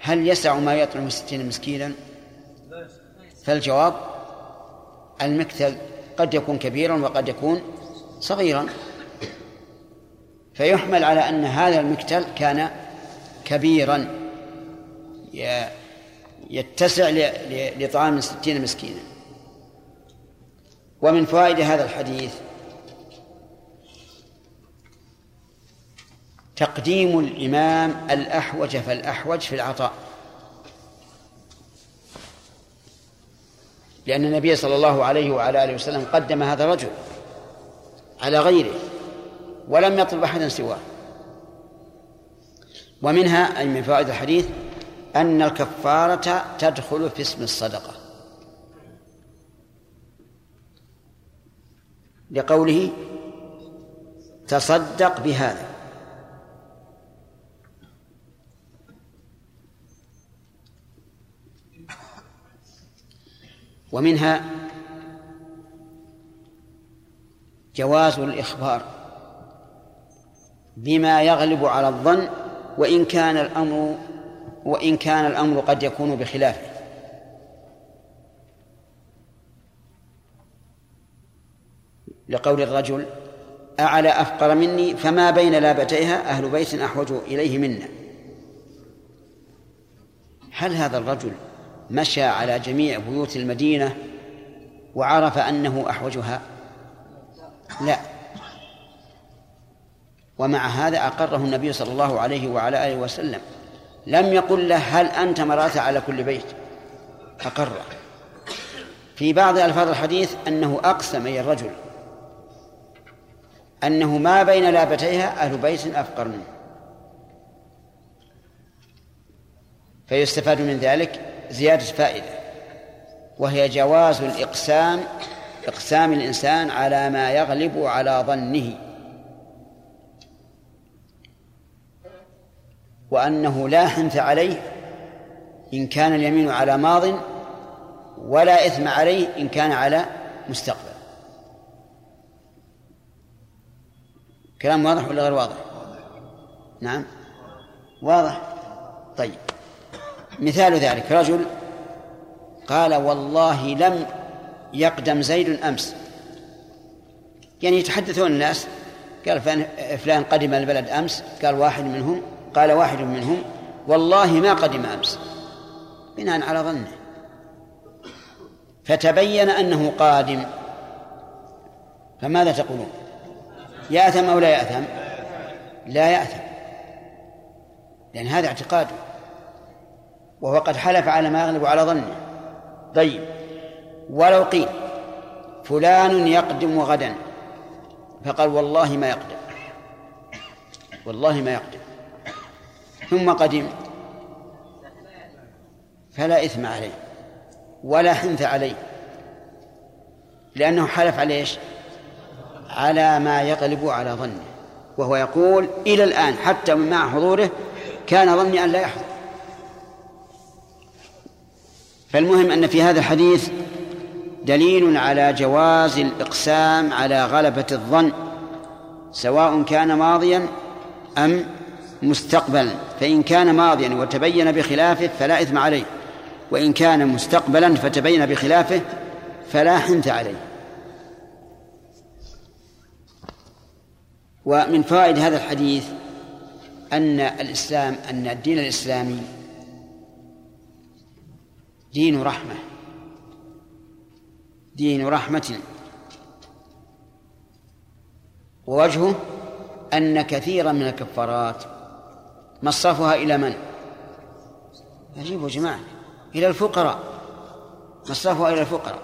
هل يسع ما يطعم ستين مسكينا؟ فالجواب المكتل قد يكون كبيرا وقد يكون صغيرا فيحمل على أن هذا المكتل كان كبيرا يتسع لطعام ستين مسكينا. ومن فوائد هذا الحديث تقديم الإمام الأحوج فالأحوج في العطاء. لأن النبي صلى الله عليه وعلى آله وسلم قدم هذا الرجل. على غيره ولم يطلب أحدا سواه. ومنها أي من فوائد الحديث أن الكفارة تدخل في اسم الصدقة. لقوله تصدق بهذا. ومنها جواز الإخبار بما يغلب على الظن وإن كان الأمر وإن كان الأمر قد يكون بخلافه. لقول الرجل أعلى أفقر مني فما بين لابتيها؟ أهل بيت أحوج إليه منا. هل هذا الرجل مشى على جميع بيوت المدينة وعرف أنه أحوجها؟ لا. ومع هذا أقره النبي صلى الله عليه وعلى آله وسلم. لم يقل له هل أنت مرأت على كل بيت؟ أقره. في بعض ألفاظ الحديث أنه أقسم أي الرجل. أنه ما بين لابتيها أهل بيت أفقر منه. فيستفاد من ذلك زيادة فائدة وهي جواز الإقسام إقسام الإنسان على ما يغلب على ظنه. وأنه لا حنث عليه إن كان اليمين على ماض ولا إثم عليه إن كان على مستقبل. كلام واضح ولا غير واضح؟ نعم. واضح. طيب. مثال ذلك. رجل قال والله لم يقدم زيد أمس. يعني يتحدثون الناس قال فلان قدم البلد أمس قال واحد منهم قال واحد منهم والله ما قدم أمس. بناء على ظنه. فتبين أنه قادم. فماذا تقولون؟ يأثم أو لا يأثم؟ لا يأثم. لأن هذا اعتقاده. وهو قد حلف على ما يغلب على ظنه. طيب. ولو قيل فلان يقدم غدا فقال والله ما يقدم والله ما يقدم ثم قدم فلا إثم عليه ولا حنث عليه لأنه حلف على إيش؟ على ما يغلب على ظنه وهو يقول إلى الآن حتى مع حضوره كان ظني أن لا يحضر فالمهم أن في هذا الحديث دليل على جواز الإقسام على غلبة الظن سواء كان ماضيا أم مستقبلا. فإن كان ماضيا وتبين بخلافه فلا إثم عليه وإن كان مستقبلا فتبين بخلافه فلا حنث عليه. ومن فوائد هذا الحديث أن الإسلام أن الدين الإسلامي دين رحمة. دين رحمة ووجهه أن كثيرا من الكفارات مصرفها إلى من؟ عجيب يا جماعة إلى الفقراء. مصرفها إلى الفقراء.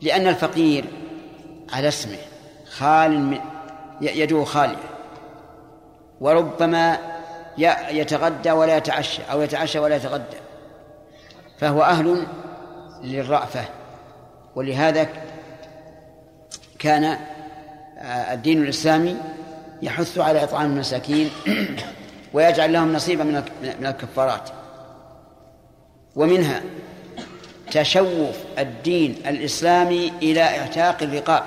لأن الفقير على اسمه خال من يده خالية وربما يتغدى ولا يتعشى أو يتعشى ولا يتغدى. فهو أهل للرأفة. ولهذا كان آه، الدين الإسلامي يحث على إطعام المساكين ويجعل لهم نصيبا من الكفارات. ومنها تشوف الدين الإسلامي إلى إعتاق الرقاب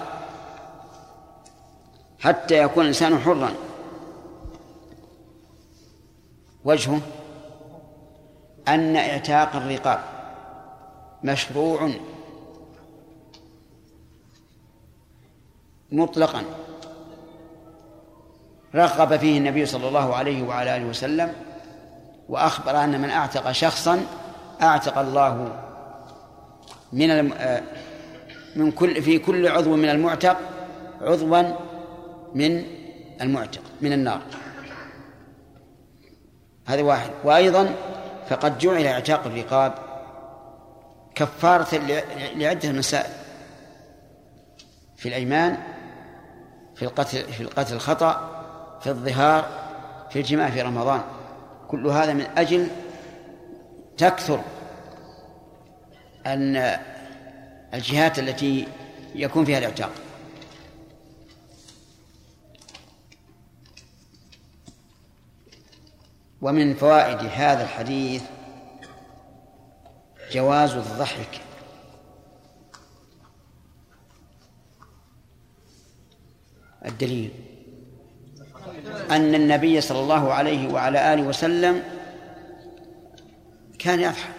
حتى يكون الإنسان حرا. وجهه أن إعتاق الرقاب مشروع مطلقا. رغب فيه النبي صلى الله عليه وعلى آله وسلم وأخبر أن من أعتق شخصا أعتق الله من من كل في كل عضو من المعتق عضوا من المعتق من النار. هذا واحد. وأيضا فقد جعل اعتاق الرقاب كفارة لعدة مسائل في الأيمان في القتل في القتل الخطأ في الظهار في الجماع في رمضان. كل هذا من أجل تكثر أن الجهات التي يكون فيها الاعتاق ومن فوائد هذا الحديث جواز الضحك. الدليل أن النبي صلى الله عليه وعلى آله وسلم كان يضحك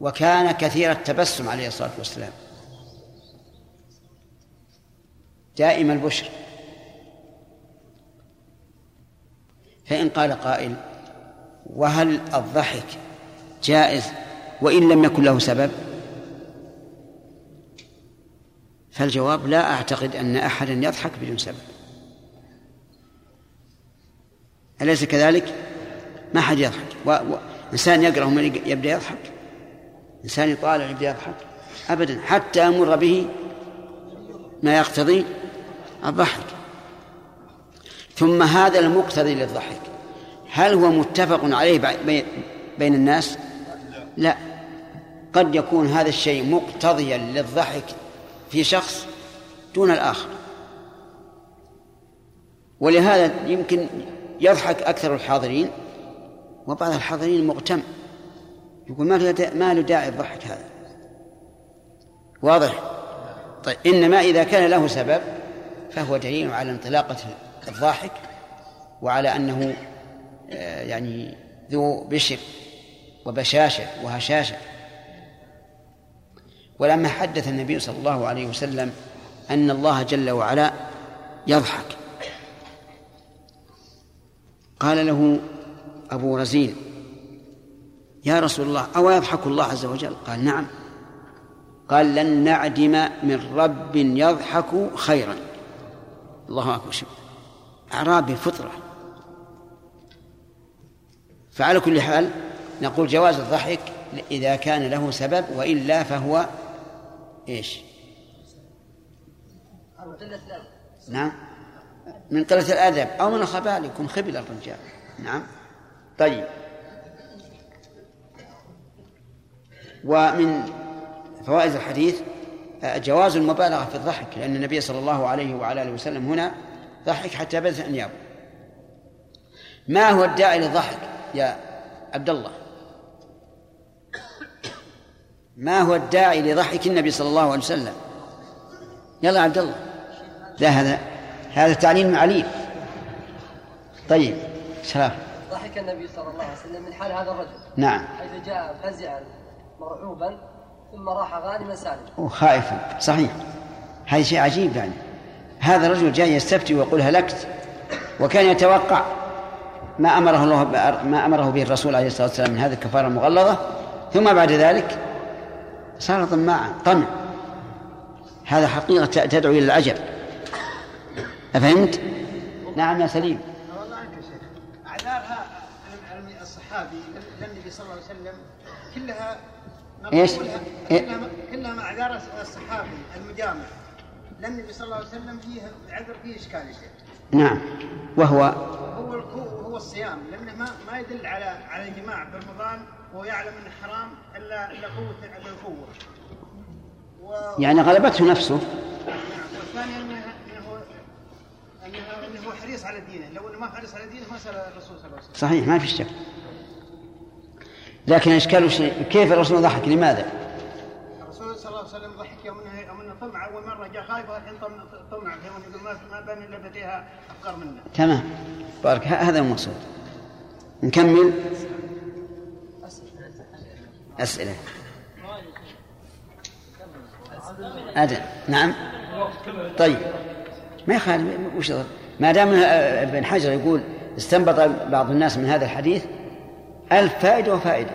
وكان كثير التبسم عليه الصلاة والسلام. دائم البشر. فإن قال قائل وهل الضحك جائز؟ وإن لم يكن له سبب؟ فالجواب لا أعتقد أن أحدا يضحك بدون سبب. أليس كذلك؟ ما حد يضحك. و... و... إنسان يقرأ ومن يبدأ يضحك. إنسان يطالع يبدأ يضحك. أبدا. حتى يمر به ما يقتضي الضحك. ثم هذا المقتضي للضحك. هل هو متفق عليه بين الناس؟ لا. قد يكون هذا الشيء مقتضيا للضحك في شخص دون الآخر. ولهذا يمكن يضحك أكثر الحاضرين وبعض الحاضرين مغتم. يقول ما له داعي الضحك هذا. واضح؟ طيب إنما إذا كان له سبب فهو دليل على انطلاقة الضاحك وعلى أنه آه، يعني ذو بشر وبشاشة وهشاشة. ولما حدث النبي صلى الله عليه وسلم أن الله جل وعلا يضحك. قال له أبو رزين يا رسول الله أو يضحك الله عز وجل؟ قال نعم. قال لن نعدم من رب يضحك خيرا. الله أكبر. شوف أعرابي فطرة فعلى كل حال نقول جواز الضحك إذا كان له سبب وإلا فهو إيش؟ نعم. من قلة الأدب. أو من الخبال يكون خبل الرجال. نعم. طيب. ومن فوائد الحديث آه، جواز المبالغة في الضحك لأن النبي صلى الله عليه وعلى آله وسلم هنا ضحك حتى بدت أنيابه ما هو الداعي للضحك يا عبد الله؟ ما هو الداعي لضحك النبي صلى الله عليه وسلم؟ يلا عبد الله. لا هذا هذا تعليم عليم. طيب سلام. ضحك النبي صلى الله عليه وسلم من حال هذا الرجل. نعم. حيث جاء فزعا مرعوبا ثم راح غانما سالما وخائفا صحيح. هذا شيء عجيب يعني. هذا الرجل جاء يستفتي ويقول هلكت وكان يتوقع ما أمره الله ما أمره به الرسول عليه الصلاة والسلام من هذه الكفارة المغلظة. ثم بعد ذلك صار طماعا طمع. هذا حقيقة تدعو إلى العجب أفهمت؟ نعم يا سليم. والله عنك يا شيخ أعذارها الصحابي للنبي صلى الله عليه وسلم كلها إيش؟ كلها كلها مع أعذار الصحابي المجامع. للنبي صلى الله عليه وسلم فيه عذر فيه إشكال نعم. وهو؟ هو هو الصيام. لأنه ما ما يدل على على الجماع برمضان وهو يعلم انه حرام إلا إلا قوة إلا القوة. و... يعني غلبته نفسه. نعم والثاني إنه إنه إنه حريص على دينه. لو إنه ما حريص على دينه ما سأل الرسول صلى الله عليه وسلم. صحيح ما في شك. لكن الاشكال شيء كيف الرسول ضحك؟ لماذا؟ الرسول صلى الله عليه وسلم ضحك يوم انه يوم إنه طمع. أول مرة جاء خايف والحين طمع. يوم يقول ما ما بين إلا بديها افكار منه. تمام. بارك هذا المقصود. نكمل؟ أسئلة. أدن نعم. طيب. ما يخالف وش ما دام ابن حجر يقول استنبط بعض الناس من هذا الحديث ألف فائدة وفائدة.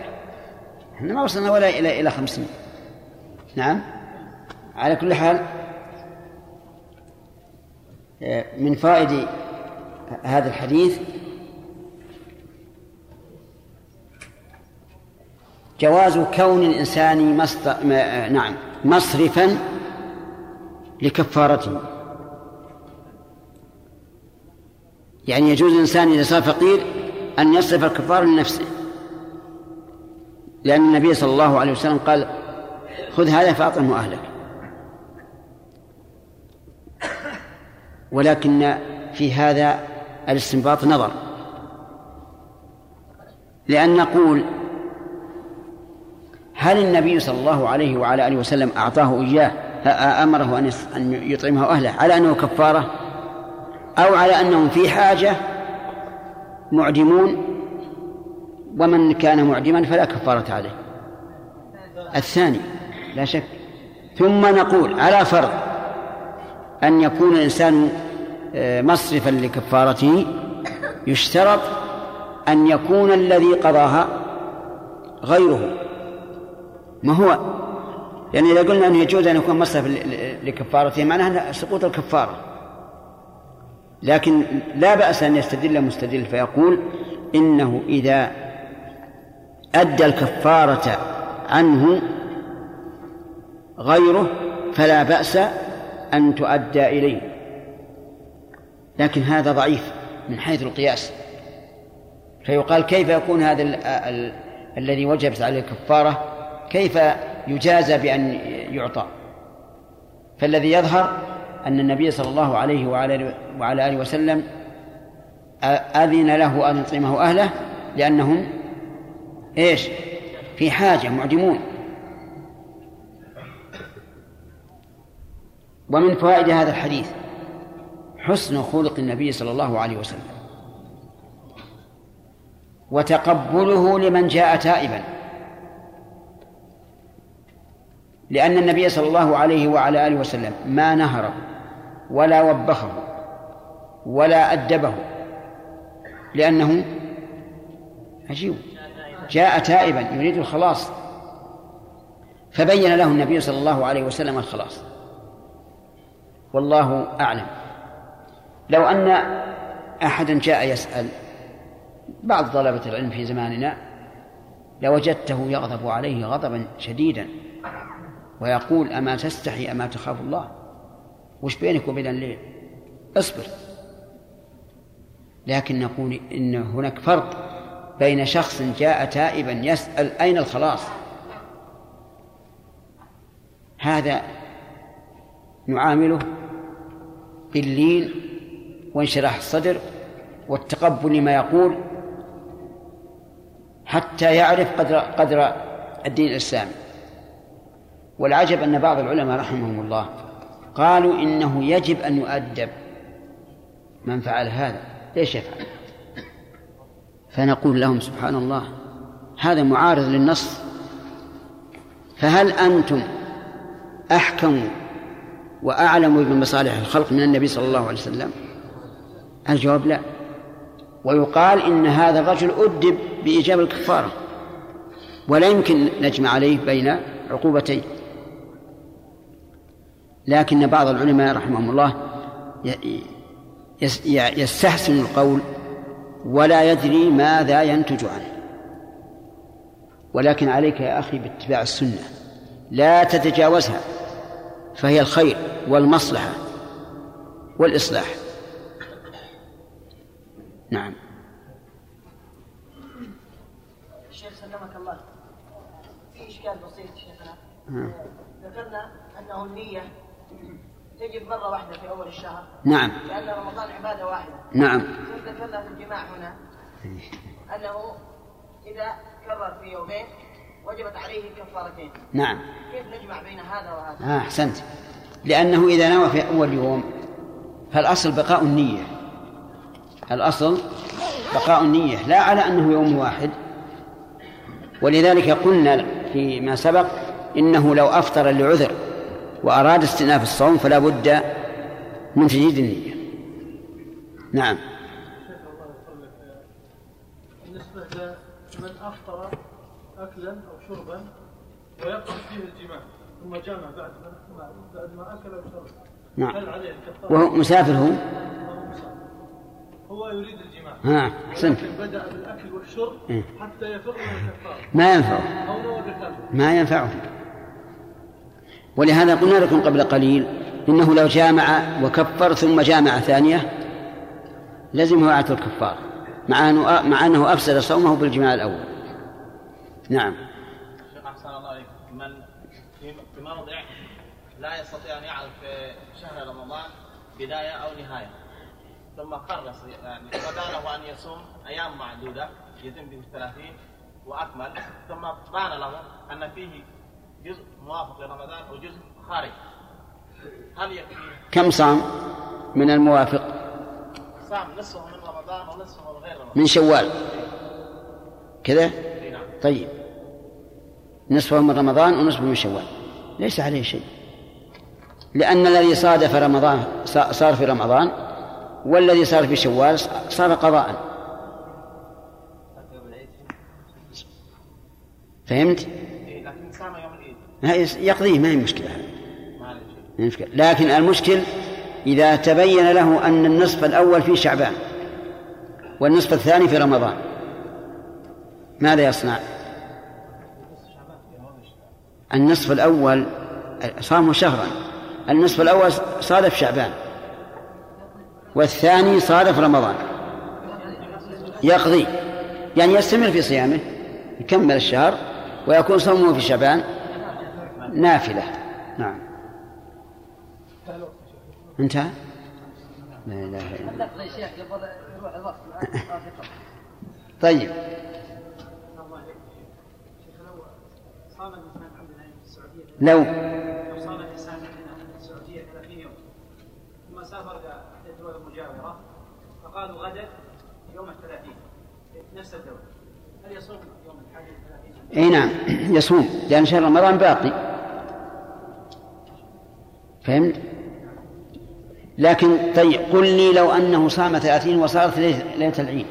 إحنا ما وصلنا ولا إلى إلى خمسين. نعم. على كل حال من فائد هذا الحديث جواز كون الإنسان مصدر نعم مصرفا لكفارته. يعني يجوز الإنسان إذا صار فقير أن يصرف الكفارة لنفسه. لأن النبي صلى الله عليه وسلم قال خذ هذا فأطعمه أهلك. ولكن في هذا الاستنباط نظر. لأن نقول هل النبي صلى الله عليه وعلى آله وسلم أعطاه إياه؟ أمره أن يطعمه أهله على أنه كفارة؟ أو على أنهم في حاجة معدمون؟ ومن كان معدما فلا كفارة عليه. الثاني لا شك. ثم نقول على فرض أن يكون الإنسان آه، مصرفا لكفارته يشترط أن يكون الذي قضاها غيره. ما هو؟ يعني إذا قلنا أنه يجوز أن يكون مصرف لكفارته معناه سقوط الكفارة. لكن لا بأس أن يستدل مستدل فيقول إنه إذا أدى الكفارة عنه غيره فلا بأس أن تؤدى إليه. لكن هذا ضعيف من حيث القياس. فيقال كيف يكون هذا ال ال الذي وجبت عليه الكفارة؟ كيف يجازى بأن يعطى؟ فالذي يظهر أن النبي صلى الله عليه وعلى وعلى آله وسلم أذن له أن يطعمه أهله لأنهم إيش؟ في حاجة معدمون ومن فوائد هذا الحديث حسن خلق النبي صلى الله عليه وسلم وتقبله لمن جاء تائبا. لأن النبي صلى الله عليه وعلى آله وسلم ما نهره ولا وبخه ولا أدبه لأنه عجيب. جاء تائبا يريد الخلاص. فبين له النبي صلى الله عليه وسلم الخلاص. والله أعلم. لو أن أحدا جاء يسأل بعض طلبة العلم في زماننا لوجدته يغضب عليه غضبا شديدا. ويقول أما تستحي أما تخاف الله. وش بينك وبين الليل؟ اصبر. لكن نقول إن هناك فرق بين شخص جاء تائبا يسأل أين الخلاص؟ هذا نعامله باللين وانشراح الصدر والتقبل لما يقول حتى يعرف قدر قدر الدين الإسلامي. والعجب أن بعض العلماء رحمهم الله قالوا إنه يجب أن يؤدب من فعل هذا. ليش يفعل؟ فنقول لهم سبحان الله هذا معارض للنص. فهل أنتم أحكم وأعلم بمصالح الخلق من النبي صلى الله عليه وسلم؟ الجواب لا. ويقال إن هذا الرجل أدب بإيجاب الكفارة ولا يمكن نجمع عليه بين عقوبتين. لكن بعض العلماء رحمهم الله يستحسن القول ولا يدري ماذا ينتج عنه. ولكن عليك يا أخي باتباع السنة لا تتجاوزها فهي الخير والمصلحة والإصلاح. نعم. الشيخ سلمك الله. في إشكال بسيط شيخنا. ذكرنا أنه النية تجب مرة واحدة في أول الشهر. نعم. لأن رمضان عبادة واحدة. نعم. ذكرنا في الجماع هنا. أنه إذا كرر في يومين وجبت عليه كفارتين. نعم. كيف نجمع بين هذا وهذا؟ آه أحسنت. لأنه إذا نوى في أول يوم فالأصل بقاء النية. الأصل بقاء النية. لا على أنه يوم واحد. ولذلك قلنا فيما سبق إنه لو أفطر لعذر. وأراد استئناف الصوم فلا بد من تجديد النية. نعم. بالنسبة لمن أفطر أكلا أو شربا ويقصد فيه الجماع ثم جامع بعد ما بعد ما أكل أو شرب. نعم. هل عليه الكفارة؟ وهو مسافر هو؟ هو يريد الجماع. ها أحسنت ولكن بدأ بالأكل والشرب إيه. حتى يفر من الكفارة. ما ينفعه. نوى بالكفر ما ينفعه. ولهذا قلنا لكم قبل قليل إنه لو جامع وكفر ثم جامع ثانية لزمه إعادة الكفار مع أنه مع أنه أفسد صومه بالجماع الأول. نعم. شيخ أحسن الله عليك. من في موضع لا يستطيع أن يعرف شهر رمضان بداية أو نهاية ثم قرر يعني بدا له أن يصوم أيام معدودة يتم به الثلاثين وأكمل ثم بان له أن فيه جزء موافق لرمضان وجزء خارج. هل يكفي؟ كم صام من الموافق؟ صام نصفه من رمضان ونصفه من غير رمضان. من شوال. كذا؟ إي نعم. طيب. نصفه من رمضان ونصفه من شوال. ليس عليه شيء. لأن الذي صادف رمضان صار في رمضان والذي صار في شوال صار قضاء. فهمت؟ يقضيه ما هي مشكلة. مشكلة. لكن المشكل إذا تبين له أن النصف الأول في شعبان والنصف الثاني في رمضان ماذا يصنع؟ النصف الأول صامه شهرا. النصف الأول صادف شعبان والثاني صادف رمضان. يقضي. يعني يستمر في صيامه يكمل الشهر ويكون صومه في شعبان. نافلة. نعم. انتهى لا إله إلا الله. طيب. لو. لو صام الانسان في السعوديه 30 يوم ثم سافر إلى الدول المجاوره فقالوا غدا يوم الثلاثين نفس الدولة هل يصوم يوم الحادي الثلاثين؟ إي نعم. يصوم. لأن شهر رمضان باقي. فهمت؟ لكن طيب قل لي لو أنه صام ثلاثين وصارت ليلة العيد.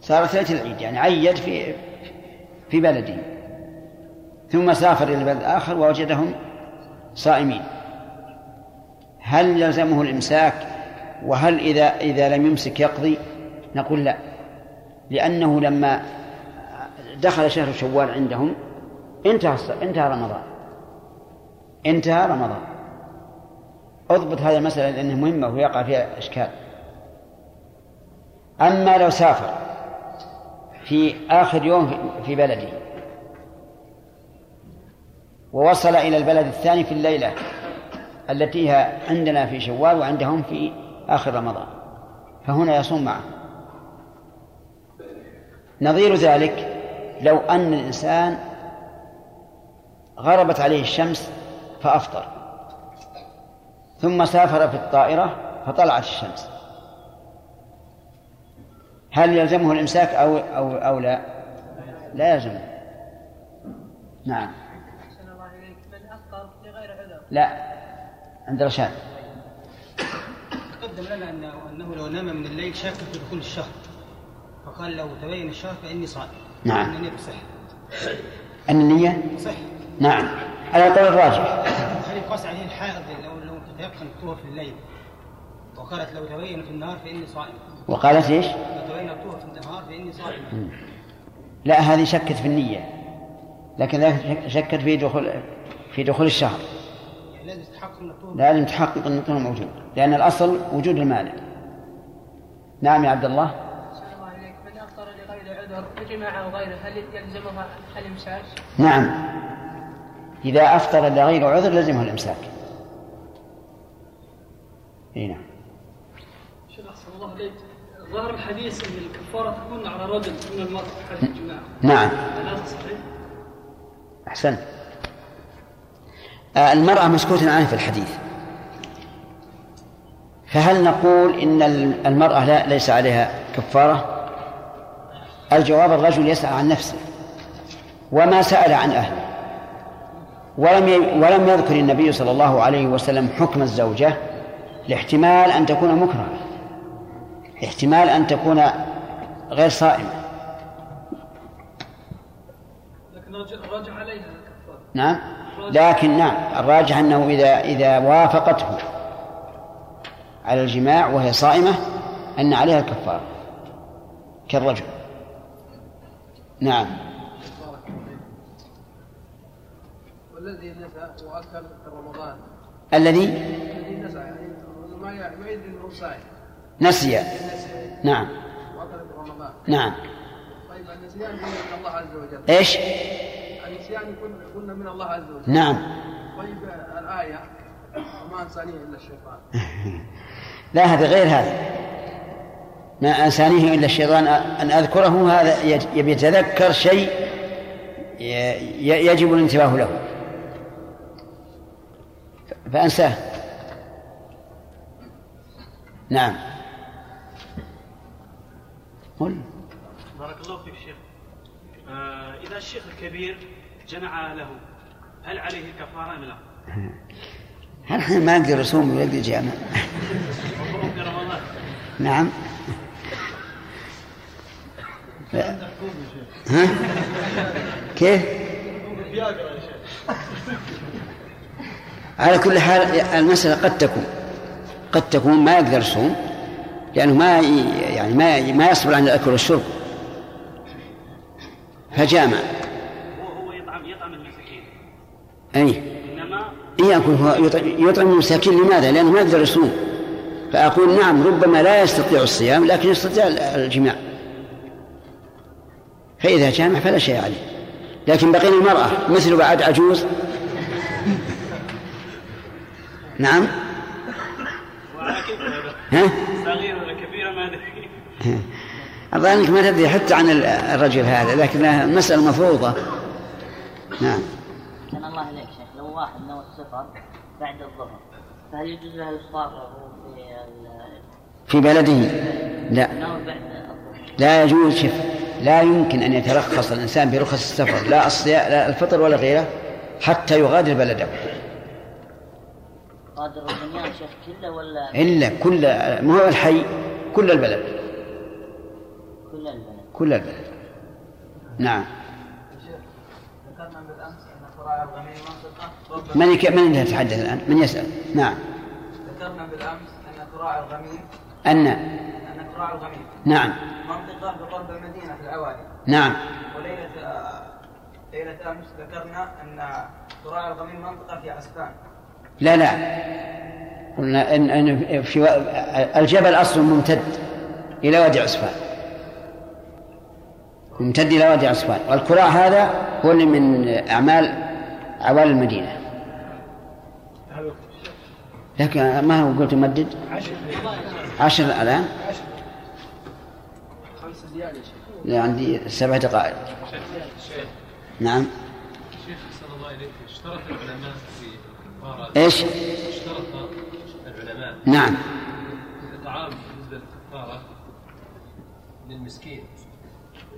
صارت ليلة العيد يعني عيد في في بلده. ثم سافر إلى بلد آخر ووجدهم صائمين. هل يلزمه الإمساك؟ وهل اذا إذا لم يمسك يقضي؟ نقول لا. لأنه لما دخل شهر شوال عندهم انتهى انتهى رمضان. انتهى رمضان. أضبط هذه المسألة لأنها مهمة ويقع فيها إشكال. أما لو سافر في آخر يوم في- بلده ووصل إلى البلد الثاني في الليلة التي هي عندنا في شوال وعندهم في آخر رمضان فهنا يصوم معه نظير ذلك لو أن الإنسان غربت عليه الشمس فأفطر. ثم سافر في الطائرة فطلعت الشمس. هل يلزمه الإمساك أو أو أو لا؟ لا يلزمه. نعم. لا. عند رشاد. تقدم لنا انه أنه لو نام من الليل شاك في دخول الشهر. فقال لو تبين الشهر فإني صائم. نعم. إن النية صح أن النية؟ صح نعم. على القول الراجح هل يقاس عليه الحائض لو لو تتيقن الطهر في الليل. وقالت لو تبين في النهار فإني صائم. وقالت إيش؟ لو تبين في النهار فإني صائم. لا هذه شكت في النية. لكن لا شكت في دخول في دخول الشهر. يعني لازم تحقق أن الطهر لازم تحقق إن الطهر موجود. لأن الأصل وجود المانع نعم يا عبد الله. من أفطر لغير عذر بجماعة أو غيره هل يلزمها الإمساك؟ نعم. إذا أفطر لغير عذر لزمه الإمساك. إي نعم. شيخ أحسن الله عليك ظهر الحديث أن الكفارة تكون على رجل من المرأة في حال الجماع نعم. هذا صحيح؟ أحسنت آه، المرأة مسكوت عنها في الحديث. فهل نقول إن المرأة لا ليس عليها كفارة؟ الجواب الرجل يسأل عن نفسه. وما سأل عن أهله. ولم. ولم يذكر النبي صلى الله عليه وسلم حكم الزوجة لاحتمال أن تكون مكرهة احتمال أن تكون غير صائمة. لكن رجع عليها نعم؟ لكن نعم الراجح أنه إذا إذا وافقته على الجماع وهي صائمة أن عليها الكفارة كالرجل. نعم. والذي نسى وأكل في رمضان. الذي؟ الذي نسى يعني ما يدري أنه صايم. نسي. نعم. وأكل في رمضان. نعم. طيب النسيان يكون من الله عز وجل. إيش؟ النسيان يكون قلنا من الله عز وجل. نعم. طيب الآية وما أنسانيه إلا الشيطان. لا هذا غير هذا ما أنسانيه إلا الشيطان. أن أذكره هذا يتذكر شيء يجب الانتباه له. فأنساه نعم قل بارك الله فيك شيخ آه إذا الشيخ الكبير جنع له هل عليه كفارة أم لا؟ هل إحنا ما نقدر رسوم ولد الجامع وهو في رمضان نعم. ها؟ كيف؟ على كل حال المسألة قد تكون قد تكون ما يقدر يصوم لأنه ما يعني ما ما يصبر عن الأكل والشرب. فجامع. هو يطعم يطعم المساكين. أي. إنما أقول هو يطعم- يطعم المساكين لماذا؟ لأنه ما يقدر يصوم. فأقول نعم ربما لا يستطيع الصيام لكن يستطيع الجماع. فإذا جامع فلا شيء عليه. لكن بقينا المرأة مثل بعد عجوز نعم؟ ها؟ صغير ولا كبير ما أدري. الظاهر إنك ما تدري حتى عن الرجل هذا لكنها مسألة مفروضة. نعم. كان الله عليك شيخ. لو واحد نوى السفر بعد الظهر فهل يجوز له الإفطار وهو في ال- في بلده؟ لا. نوى بعد الظهر؟ لا يجوز. شف لا يمكن أن يترخص الإنسان برخص السفر. لا الصيام لا الفطر ولا غيره حتى يغادر بلده. قادر البنيان شيخ كله ولا إلا كل ما هو الحي؟ كل البلد. كل البلد؟ كل البلد. نعم. ذكرنا بالامس ان قراء الغميم منطقه من يك... من اللي يتحدث الآن؟ من يسأل. نعم. ذكرنا بالأمس أن قراء الغميم أن أن قراء الغميم. نعم. منطقة بقرب المدينة في الاوادي نعم. وليله آه، ليلة أمس ذكرنا أن قراء الغميم منطقة في عسفان لا لا. قلنا إن, إن في الجبل أصل ممتد إلى وادي عصفان. ممتد إلى وادي عصفان. والكراع هذا هو اللي من أعمال عوالي المدينة. لكن ما هو قلت مدد عشر الآن لا عندي سبع دقائق. نعم. شيخ صلى الله عليه اشترط العلماء إيش؟ اشترط العلماء. نعم. الطعام بالنسبة للكفارة للمسكين.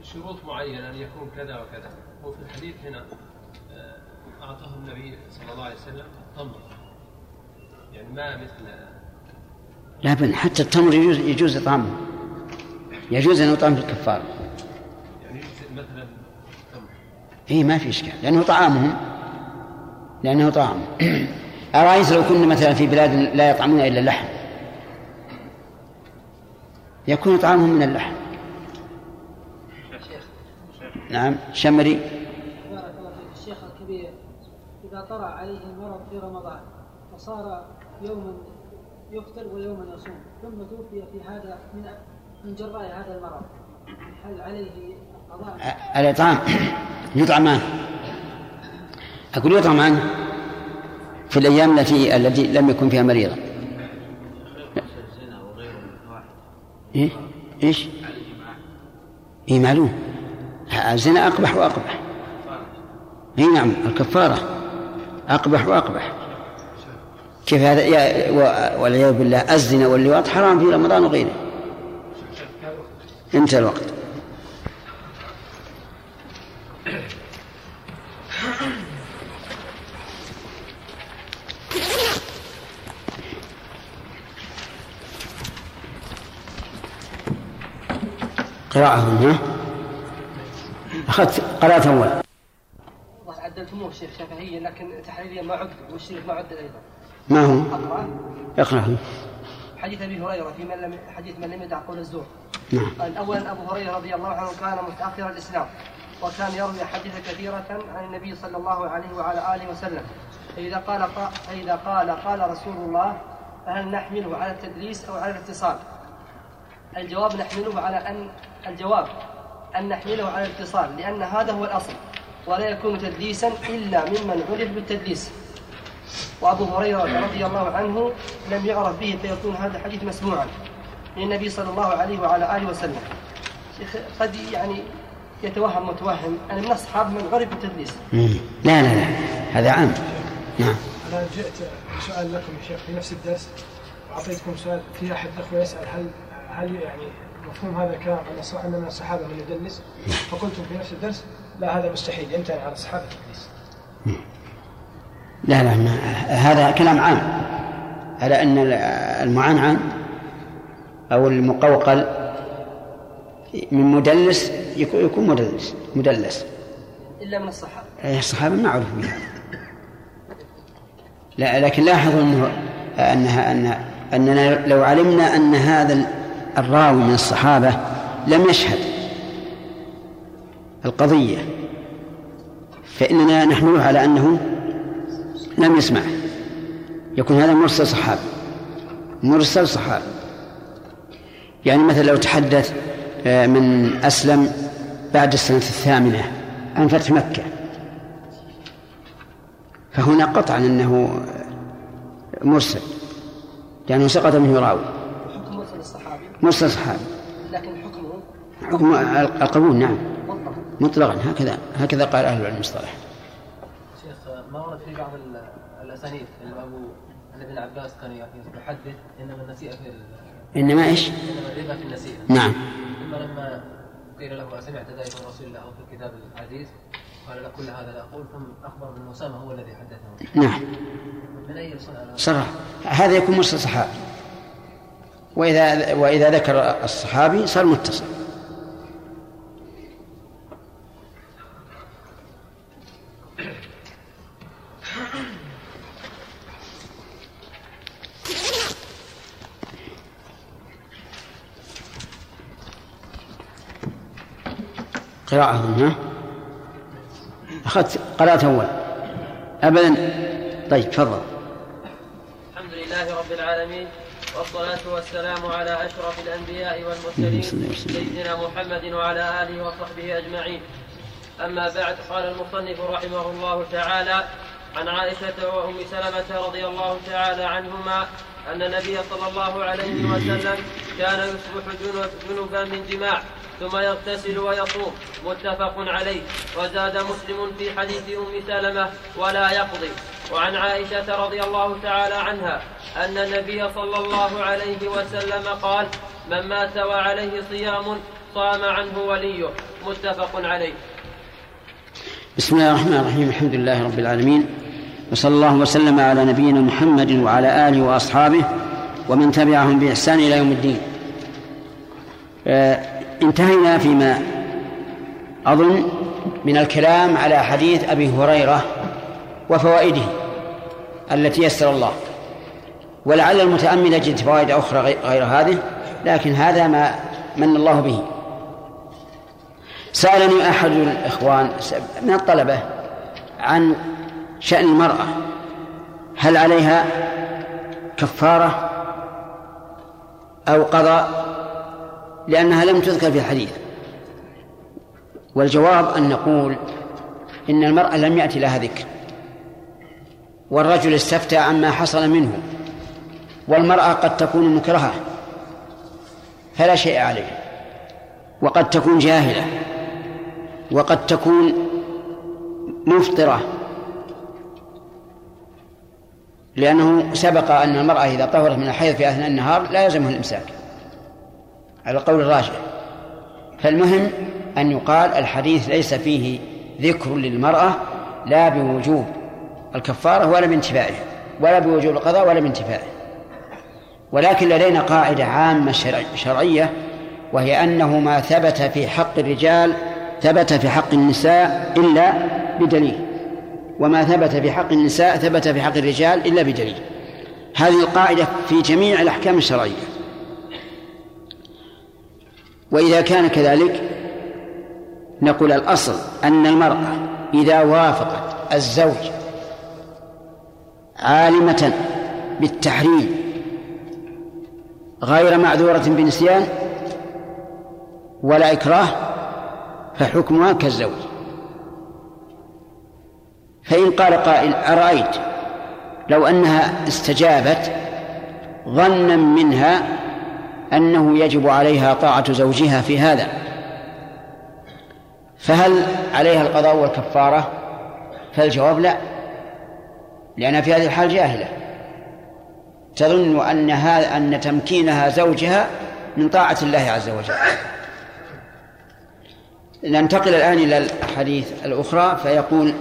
شروط معينة أن يكون كذا وكذا. وفي الحديث هنا آه، أعطاه النبي صلى الله عليه وسلم التمر. يعني ما مثل لا بل حتى التمر يجوز يجوز إطعامه. يجوز أن يطعم في الكفار. يعني مثلا التمر. اي ما في إشكال. لأنه طعامهم. لأنه طعام أرأيت لو كنا مثلا في بلاد لا يطعمون إلا اللحم؟ يكون طعامهم من اللحم. نعم شمري. بارك الله فيك الشيخ الكبير إذا طرأ عليه المرض في رمضان فصار يوما يفطر ويوما يصوم ثم توفي في هذا من من جراء هذا المرض هل عليه قضاء؟ الإطعام يطعمان. أقول يطعمان؟ في الأيام التي التي لم يكن فيها مريضا إيه؟ إيش؟ إيه معلوم. الزنا أقبح وأقبح. اي نعم الكفارة أقبح وأقبح. كيف هذا؟ يا والعياذ بالله الزنا واللواط حرام في رمضان وغيره. انتهى الوقت. قراءة ها؟ أخذت قرأت أول. عدلتموه شيخ شافعية لكن تحريريا ما عدل والشريف ما عدل أيضا. ما هو؟ أقرأ اقرأ حديث أبي هريرة في من لم حديث من لم يدع قول الزور. نعم. أولا أبو هريرة رضي الله عنه كان متأخر الإسلام وكان يروي حديث كثيرة عن النبي صلى الله عليه وعلى آله وسلم. فإذا قال فإذا قال قال رسول الله فهل نحمله على التدليس أو على الاتصال؟ الجواب نحمله على أن الجواب أن نحمله على الاتصال لأن هذا هو الأصل ولا يكون تدليسا إلا ممن عرف بالتدليس. وأبو هريرة رضي الله عنه لم يعرف به فيكون هذا الحديث مسموعا من النبي صلى الله عليه وعلى آله وسلم. شيخ قد يعني يتوهم متوهم أن من أصحاب من عرف بالتدليس. لا لا لا هذا عام. نعم. أنا جئت سؤال لكم يا شيخ في نفس الدرس وأعطيتكم سؤال في أحد الأخوة يسأل هل هل يعني مفهوم هذا الكلام أن من الصحابة من يدلس فقلتم في نفس الدرس لا هذا مستحيل يمتنع على الصحابة التدليس لا لا ما هذا كلام عام. على أن المعنعن أو المقوقل من مدلس يكون يكون مدلس مدلس. إلا من الصحابة. أي الصحابة ما عرفوا. بهذا لا لكن لاحظوا أنه أنها أن أننا لو علمنا أن هذا الراوي من الصحابة لم يشهد القضية فإننا نحمله على أنه لم يسمع. يكون هذا مرسل صحابي مرسل صحابي. يعني مثلا لو تحدث آه، من أسلم بعد السنة الثامنة عن فتح مكة. فهنا قطعا أنه مرسل لأنه سقط منه راوي. صحابي لكن حكمه؟ حكم القبول نعم. مطلق مطلقا. هكذا هكذا قال أهل العلم المصطلح شيخ ما ورد في بعض ال- الأسانيد ان ابو أن ابن عباس كان يحدث إنما النسيئة في ال- إنما إيش؟ إنما الربا في النسيئة. نعم. ثم لما قيل له اسمعت ذلك من رسول الله أو في الكتاب العزيز قال لا كل هذا لا أقول ثم أخبر بن أسامة هو الذي حدثه. نعم. من أي صنع؟ صرح هذا يكون مرسل صحابي وإذا وإذا ذكر الصحابي صار متصل. قراءة ها أخذت قرأت أول. أبدا. طيب تفضل. الحمد لله رب العالمين. والصلاة والسلام على أشرف الأنبياء والمرسلين سيدنا محمد وعلى آله وصحبه أجمعين. أما بعد قال المصنف رحمه الله تعالى عن عائشة وأم سلمة رضي الله تعالى عنهما أن النبي صلى الله عليه وسلم كان يصبح جنب- جنبا من جماع ثم يغتسل ويصوم متفق عليه. وزاد مسلم في حديث أم سلمة ولا يقضي. وعن عائشة رضي الله تعالى عنها أن النبي صلى الله عليه وسلم قال من مات وعليه صيام صام عنه وليه. متفق عليه. بسم الله الرحمن الرحيم الحمد لله رب العالمين وصلى الله وسلم على نبينا محمد وعلى آله وأصحابه ومن تبعهم بإحسان إلى يوم الدين. آه انتهينا فيما أظن من الكلام على حديث أبي هريرة وفوائده التي يسر الله. ولعل المتأمل يجد فوائد أخرى غي- غير هذه لكن هذا ما من الله به. سألني أحد الإخوان من الطلبة عن شأن المرأة؟ هل عليها كفارة أو قضاء؟ لأنها لم تذكر في الحديث. والجواب أن نقول إن المرأة لم يأتي لها ذكر. والرجل استفتى عما حصل منه والمرأة قد تكون مكرهة فلا شيء عليه وقد تكون جاهلة وقد تكون مفطرة لأنه سبق أن المرأة إذا طهرت من الحيض في أثناء النهار لا يلزمها الإمساك على القول الراجح فالمهم أن يقال الحديث ليس فيه ذكر للمرأة لا بوجوب. الكفارة ولا بانتفائها ولا بوجوب القضاء ولا بانتفائه. ولكن لدينا قاعدة عامة شرعية وهي أنه ما ثبت في حق الرجال ثبت في حق النساء إلا بدليل. وما ثبت في حق النساء ثبت في حق الرجال إلا بدليل. هذه القاعدة في جميع الأحكام الشرعية. وإذا كان كذلك نقول الأصل أن المرأة إذا وافقت الزوج عالمة بالتحريم غير معذورة بنسيان ولا إكراه فحكمها كالزوج. فإن قال قائل أرأيت لو أنها استجابت ظنا منها أنه يجب عليها طاعة زوجها في هذا فهل عليها القضاء والكفارة؟ فالجواب لا. لأنها في هذه الحال جاهلة. تظن أن أن تمكينها زوجها من طاعة الله عز وجل. ننتقل الآن إلى الحديث الأخرى فيقول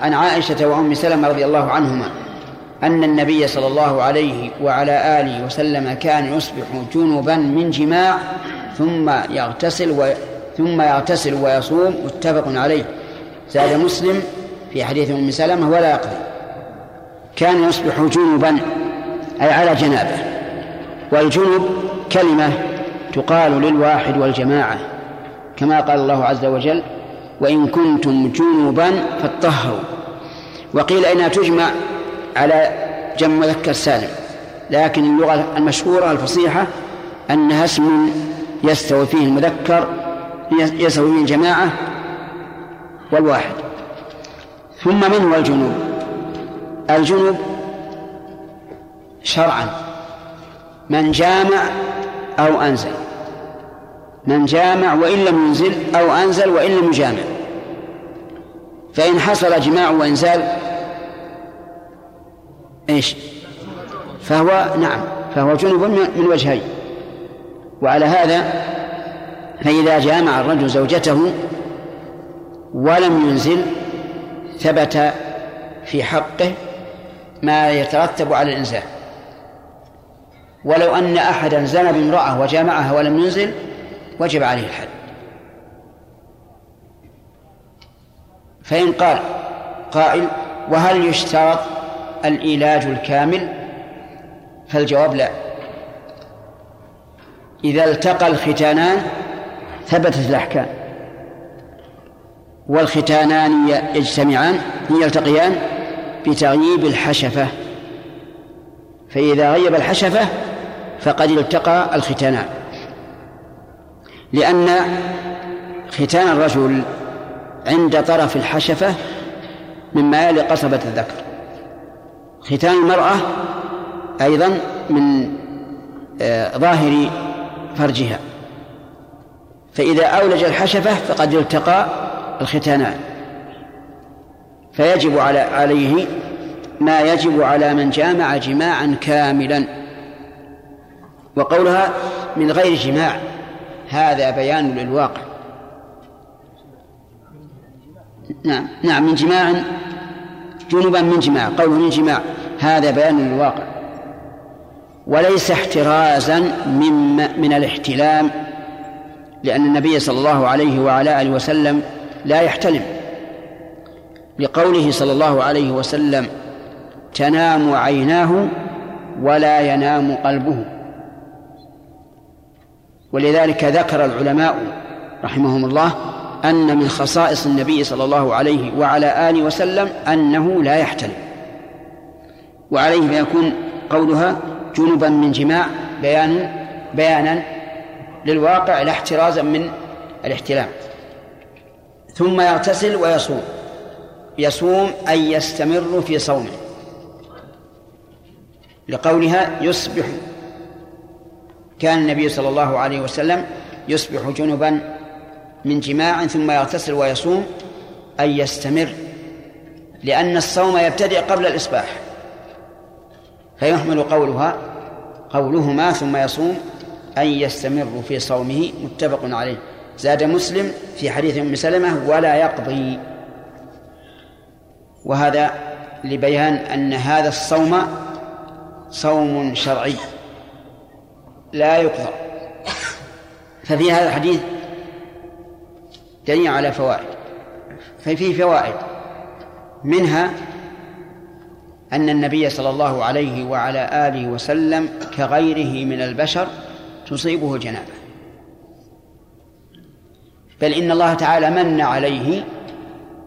عن عائشة وأم سلمة رضي الله عنهما أن النبي صلى الله عليه وعلى آله وسلم كان يصبح جنبا من جماع ثم يغتسل و... ثم يغتسل ويصوم متفق عليه. زاد مسلم في حديث أم سلمة ولا يقضي كان يصبح جنبا أي على جنابه. والجنب كلمة تقال للواحد والجماعة كما قال الله عز وجل وإن كنتم جنبا فاطهروا وقيل إنها تجمع؟ على جمع مذكر سالم. لكن اللغة المشهورة الفصيحة أنها اسم يستوي فيه المذكر يستوي فيه الجماعة والواحد. ثم من هو الجنوب؟ الجنوب شرعا. من جامع أو أنزل. من جامع وإن لم ينزل أو أنزل وإن لم يجامع. فإن حصل جماع وإنزال إيش؟ فهو نعم فهو جنب من وجهين. وعلى هذا فإذا جامع الرجل زوجته ولم ينزل ثبت في حقه ما يترتب على الإنزال ولو أن أحدا زنى بامرأة وجامعها ولم ينزل وجب عليه الحد. فإن قال قائل وهل يشترط العلاج الكامل؟ فالجواب لا. إذا التقى الختانان ثبتت الأحكام. والختانان يجتمعان يلتقيان بتغييب الحشفة. فإذا غيب الحشفة فقد التقى الختانان لأن ختان الرجل عند طرف الحشفة مما يلي قصبة الذكر. ختان المرأة أيضا من آه، ظاهر فرجها. فإذا أولج الحشفة فقد التقى الختانان. فيجب على عليه ما يجب على من جامع جماعا كاملا. وقولها من غير جماع. هذا بيان للواقع. نعم نعم من جماع جنبا من جماع قوله من جماع. هذا بيان للواقع. وليس احترازا من من الاحتلام لأن النبي صلى الله عليه وعلى آله وسلم لا يحتلم. لقوله صلى الله عليه وسلم تنام عيناه ولا ينام قلبه. ولذلك ذكر العلماء رحمهم الله أن من خصائص النبي صلى الله عليه وعلى آله وسلم أنه لا يحتلم وعليه فيكون قولها جنبا من جماع بيان بيانا للواقع لا احترازا من الاحتلام. ثم يغتسل ويصوم. يصوم أي يستمر في صومه. لقولها يصبح. كان النبي صلى الله عليه وسلم يصبح جنبا من جماع ثم يغتسل ويصوم أي يستمر لأن الصوم يبتدئ قبل الإصباح. فيحمل قولها قولهما ثم يصوم أن يستمر في صومه متفق عليه. زاد مسلم في حديث أم سلمة ولا يقضي. وهذا لبيان أن هذا الصوم صوم شرعي لا يقضى. ففي هذا الحديث دليل على فوائد. ففيه فوائد. منها أن النبي صلى الله عليه وعلى آله وسلم كغيره من البشر تصيبه جنابة. بل إن الله تعالى من عليه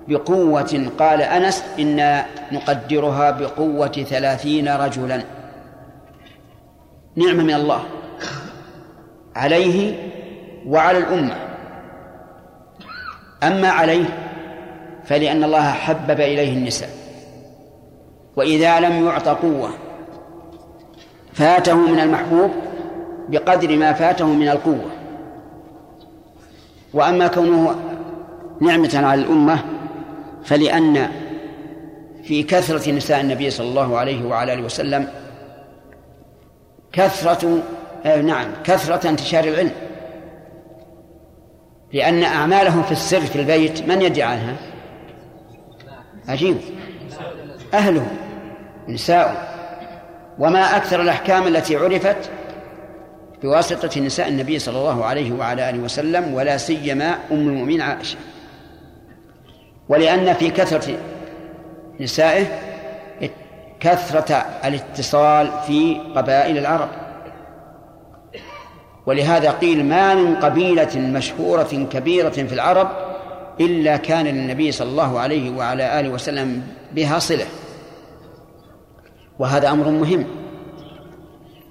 بقوة قال أنس إنا نقدرها بقوة ثلاثين رجلا. نعمة من الله. عليه وعلى الأمة. أما عليه فلأن الله حبب إليه النساء. وإذا لم يعط قوة فاته من المحبوب بقدر ما فاته من القوة. وأما كونه نعمة على الأمة فلأن في كثرة نساء النبي صلى الله عليه وعلى آله وسلم كثرة آه نعم كثرة انتشار العلم. لأن أعمالهم في السر في البيت من يدعي عنها؟ عجيب. أهله نساء وما أكثر الأحكام التي عرفت بواسطة نساء النبي صلى الله عليه وعلى آله وسلم ولا سيما أم المؤمنين عائشة. ولأن في كثرة نسائه كثرة الاتصال في قبائل العرب. ولهذا قيل ما من قبيلة مشهورة كبيرة في العرب إلا كان للنبي صلى الله عليه وعلى آله وسلم بها صلة. وهذا أمر مهم.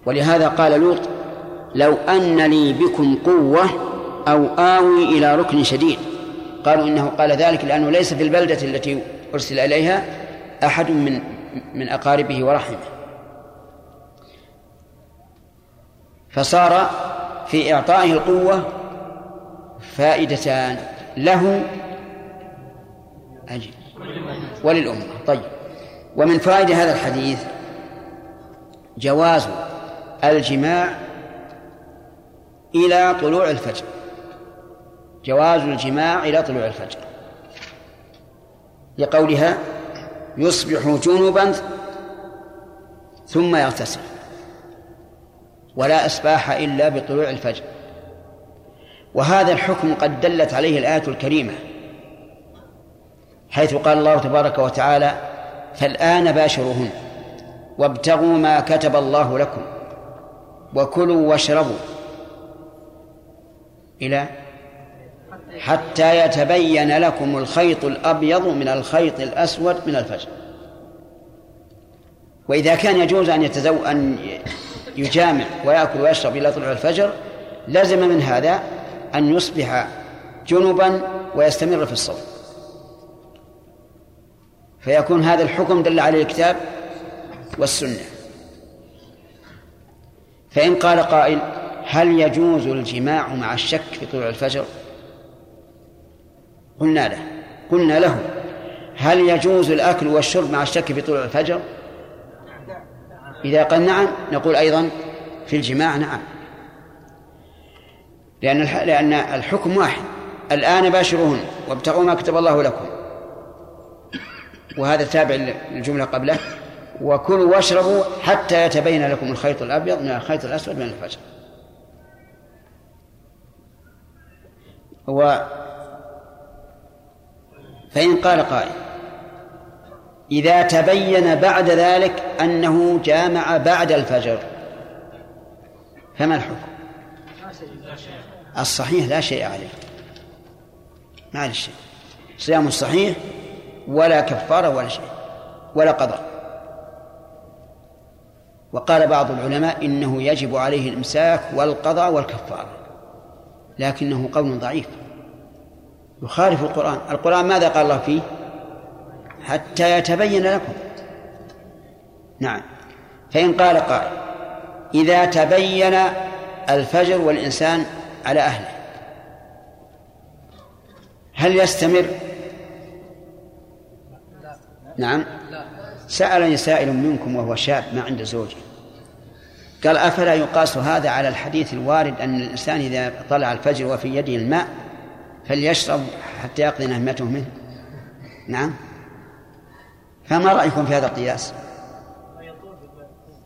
ولهذا قال لوط لو أن لي بكم قوة أو آوي إلى ركن شديد. قالوا إنه قال ذلك لأنه ليس في البلدة التي أرسل إليها أحد من من أقاربه ورحمه. فصار في إعطائه القوة فائدتان له أجل وللأمة. طيب. ومن فائدة هذا الحديث جواز الجماع إلى طلوع الفجر. جواز الجماع إلى طلوع الفجر. لقولها يصبح جنبا ثم يغتسل ولا إصباح إلا بطلوع الفجر. وهذا الحكم قد دلت عليه الآية الكريمة حيث قال الله تبارك وتعالى فالآن باشروهن وابتغوا ما كتب الله لكم وكلوا واشربوا إلى حتى يتبين لكم الخيط الأبيض من الخيط الأسود من الفجر. وإذا كان يجوز أن يتزو أن يجامع ويأكل ويشرب إلى طلوع الفجر لزم من هذا أن يصبح جنبا ويستمر في الصوم. فيكون هذا الحكم دل عليه الكتاب والسنة. فإن قال قائل هل يجوز الجماع مع الشك في طلوع الفجر؟ قلنا له قلنا له هل يجوز الأكل والشرب مع الشك في طلوع الفجر؟ إذا قال نعم نقول أيضا في الجماع نعم. لأن لأن الحكم واحد الآن باشروهن وابتغوا ما كتب الله لكم. وهذا تابع للجملة قبله. وكلوا واشربوا حتى يتبين لكم الخيط الأبيض من الخيط الأسود من الفجر. فإن قال قائل. إذا تبين بعد ذلك أنه جامع بعد الفجر فما الحكم؟ الصحيح لا شيء عليه. ما عليه شيء. صيام الصحيح ولا كفارة ولا شيء ولا قضاء وقال بعض العلماء إنه يجب عليه الإمساك والقضاء والكفارة لكنه قول ضعيف. يخالف القرآن. القرآن ماذا قال الله فيه؟ حتى يتبين لكم. نعم. فإن قال قائل إذا تبين الفجر والإنسان على أهله هل يستمر؟ نعم. سألني سائل منكم وهو شاب ما عنده زوجة. قال أفلا يقاس هذا على الحديث الوارد أن الإنسان إذا طلع الفجر وفي يده الماء فليشرب حتى يقضي نهمته منه؟ نعم. فما رأيكم في هذا القياس؟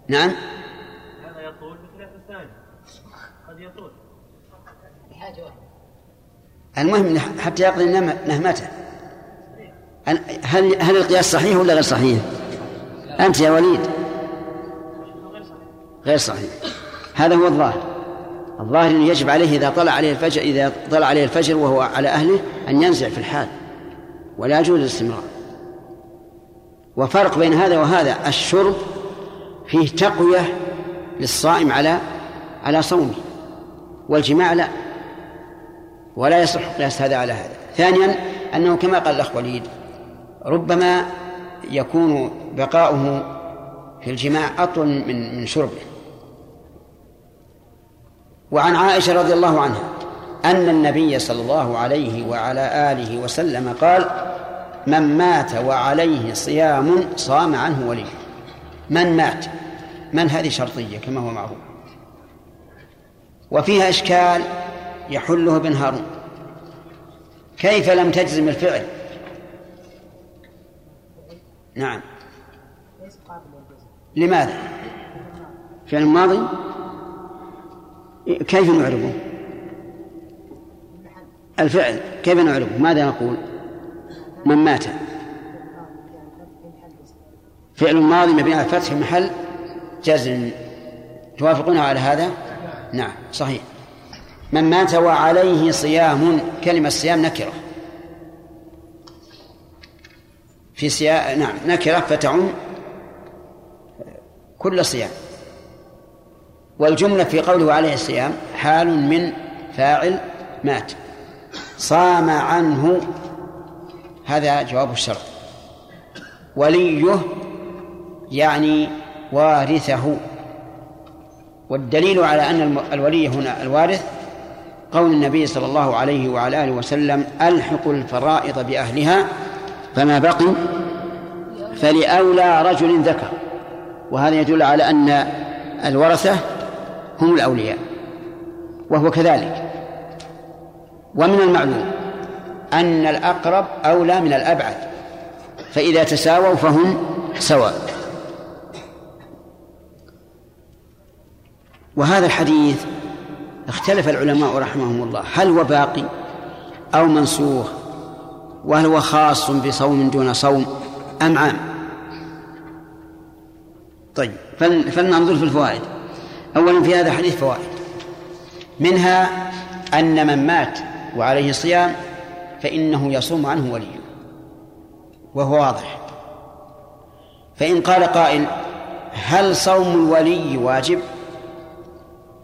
نعم. هذا يطول بخلاف الثاني قد يطول. المهم حتى يقضي نهمته. هل هل القياس صحيح ولا غير صحيح؟ أنت يا وليد. غير صحيح. هذا هو الظاهر. الظاهر أنه يجب عليه إذا طلع عليه الفجر إذا طلع عليه الفجر وهو على أهله أن ينزع في الحال ولا يجوز الاستمرار. وفرق بين هذا وهذا الشرب فيه تقوية للصائم على على صومه والجماع لا ولا يصح قياس هذا على هذا. ثانيا أنه كما قال الأخ وليد ربما يكون بقاؤه في الجماع أطول من من شربه. وعن عائشة رضي الله عنها أن النبي صلى الله عليه وعلى آله وسلم قال من مات وعليه صيام صام عنه وليه. من مات؟ من هذه شرطية كما هو معروف. وفيها إشكال يحله بن هارون. كيف لم تجزم الفعل؟ نعم. لماذا؟ فعل ماضي كيف نعربه الفعل كيف نعربه ماذا نقول؟ من مات. فعل ماضي مبني على في محل جزم. توافقون على هذا؟ نعم صحيح. من مات وعليه صيام كلمة صيام نكرة. في سياق نعم نكرة فتعم كل صيام. والجملة في قوله عليه الصيام حال من فاعل مات. صام عنه هذا جواب الشرط وليه يعني وارثه. والدليل على أن الولي هنا الوارث قول النبي صلى الله عليه وعلى آله وسلم ألحق الفرائض بأهلها فما بقي؟ فلأولى رجل ذكر. وهذا يدل على أن الورثة هم الأولياء وهو كذلك. ومن المعلوم أن الأقرب أولى من الأبعد فإذا تساووا فهم سواء. وهذا الحديث اختلف العلماء رحمهم الله هل هو باقي أو منسوخ؟ وهل هو خاص بصوم دون صوم أم عام؟ طيب فلننظر في الفوائد. أولا في هذا الحديث فوائد. منها أن من مات وعليه صيام فإنه يصوم عنه وليه. وهو واضح. فإن قال قائل هل صوم الولي واجب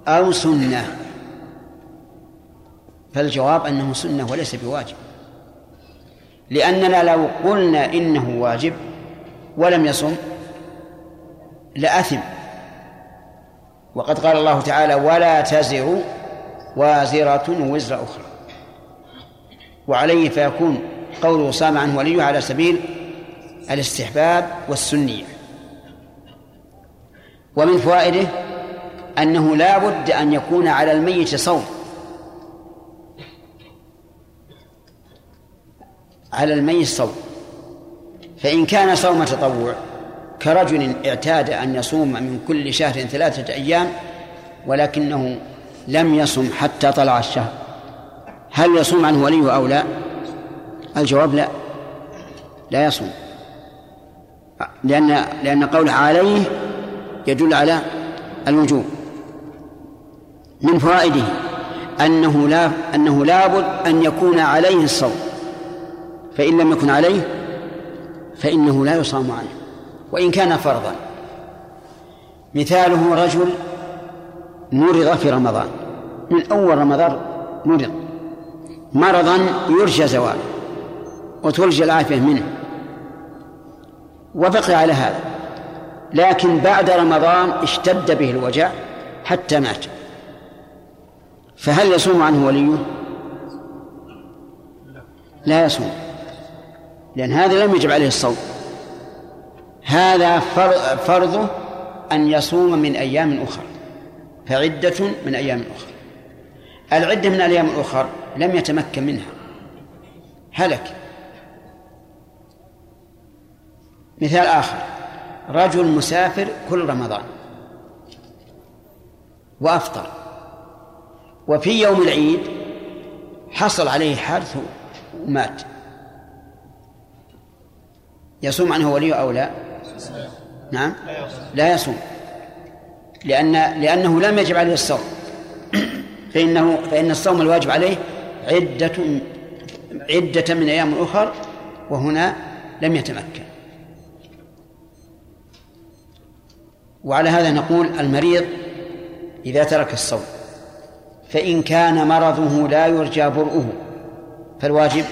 أو سنة؟ فالجواب أنه سنة وليس بواجب. لأننا لو قلنا إنه واجب ولم يصم لأثم. وقد قال الله تعالى ولا تزر وازرة وزر أخرى. وعليه فيكون قوله صام عنه وليه على سبيل الاستحباب والسنية. ومن فوائده أنه لا بد أن يكون على الميت صوم. على الميت صوم. فإن كان صوم تطوع كرجل اعتاد أن يصوم من كل شهر ثلاثة أيام ولكنه لم يصم حتى طلع الشهر. هل يصوم عنه وليه أو لا؟ الجواب لا. لا يصوم. لأن لأن قوله عليه يدل على الوجوب من فوائده أنه لا أنه لابد أن يكون عليه الصوم. فإن لم يكن عليه فإنه لا يصام عنه. وإن كان فرضا. مثاله رجل مرض في رمضان. من أول رمضان مرض. مرضا يرجى زواله وترجى العافية منه. وبقي على هذا. لكن بعد رمضان اشتد به الوجع حتى مات. فهل يصوم عنه وليه؟ لا يصوم. لأن هذا لم يجب عليه الصوم. هذا فرضه أن يصوم من أيام أخرى فعدة من أيام أخرى العدة من الأيام الأخرى لم يتمكن منها. هلك. مثال آخر رجل مسافر كل رمضان وأفطر وفي يوم العيد حصل عليه حادث ومات. يصوم عنه وليه أو لا؟ نعم؟ لا يصوم. لأن لأنه لم يجب عليه الصوم. فإنه فإن الصوم الواجب عليه عدة عدة من أيام أخر وهنا لم يتمكن. وعلى هذا نقول المريض إذا ترك الصوم فإن كان مرضه لا يرجى برؤه. فالواجب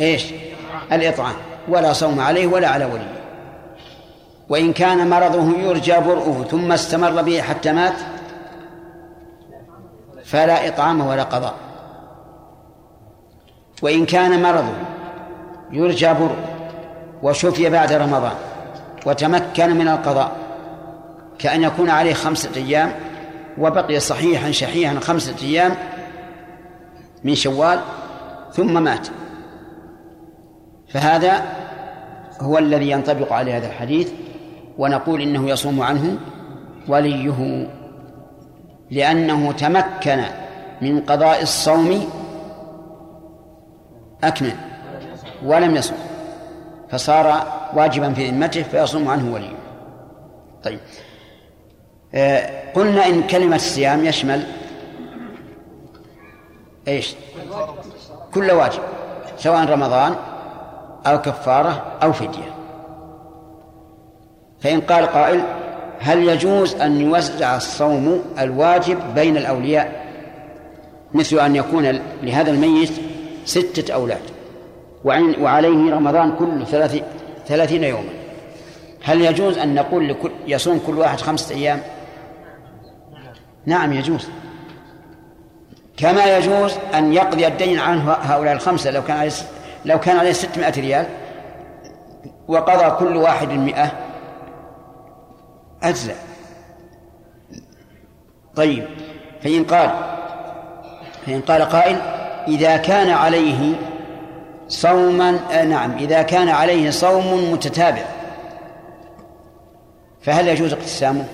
إيش؟ الإطعام. ولا صوم عليه ولا على وليه. وإن كان مرضه يرجى برؤه ثم استمر به حتى مات فلا إطعام ولا قضاء. وإن كان مرضه يرجى برؤه وشفي بعد رمضان وتمكن من القضاء كأن يكون عليه خمسة أيام وبقي صحيحا شحيحا خمسة أيام من شوال ثم مات. فهذا هو الذي ينطبق عليه هذا الحديث. ونقول إنه يصوم عنه وليه لأنه تمكن من قضاء الصوم أكمل ولم يصوم فصار واجبا في ذمته فيصوم عنه وليه. طيب. آه قلنا إن كلمة الصيام يشمل إيش؟ كل واجب سواء رمضان أو كفارة أو فدية. فإن قال قائل هل يجوز أن يوزع الصوم الواجب بين الأولياء؟ مثل أن يكون لهذا الميت ستة أولاد وعليه رمضان كله ثلاثين يوما. هل يجوز أن نقول لكل يصوم كل واحد خمسة أيام؟ نعم يجوز. كما يجوز أن يقضي الدين عن هؤلاء الخمسة لو كان عليه لو كان عليه ستمائة ريال وقضى كل واحد المئة أجزأ. طيب فإن قال فإن قال قائل إذا كان عليه صوما آه نعم إذا كان عليه صوم متتابع فهل يجوز اقتسامه؟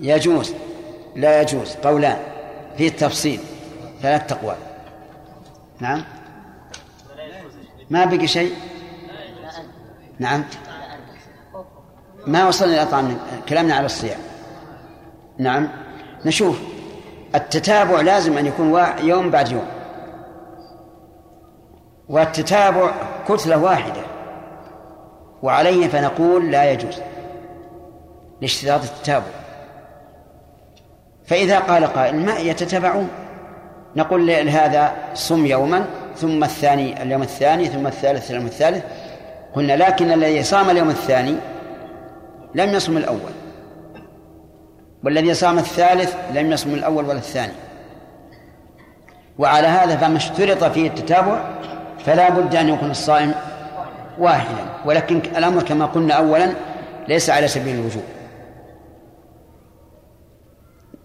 يجوز لا يجوز قولان في التفصيل ثلاث أقوال نعم؟ ما بقي شيء؟ نعم. ما وصلنا إلى طعام كلامنا على الصيام نعم. نشوف. التتابع لازم أن يكون يوم بعد يوم. والتتابع كتلة واحدة. وعليه فنقول لا يجوز لاشتراط التتابع. فإذا قال قائل ما يتتابعون نقول لهذا صم يوما. ثم الثاني اليوم الثاني ثم الثالث اليوم الثالث. قلنا لكن الذي صام اليوم الثاني لم يصم الأول. والذي صام الثالث لم يصم الأول ولا الثاني. وعلى هذا فما اشترط فيه التتابع فلا بد أن يكون الصائم واحدا. ولكن الأمر كما قلنا أولا ليس على سبيل الوجوب.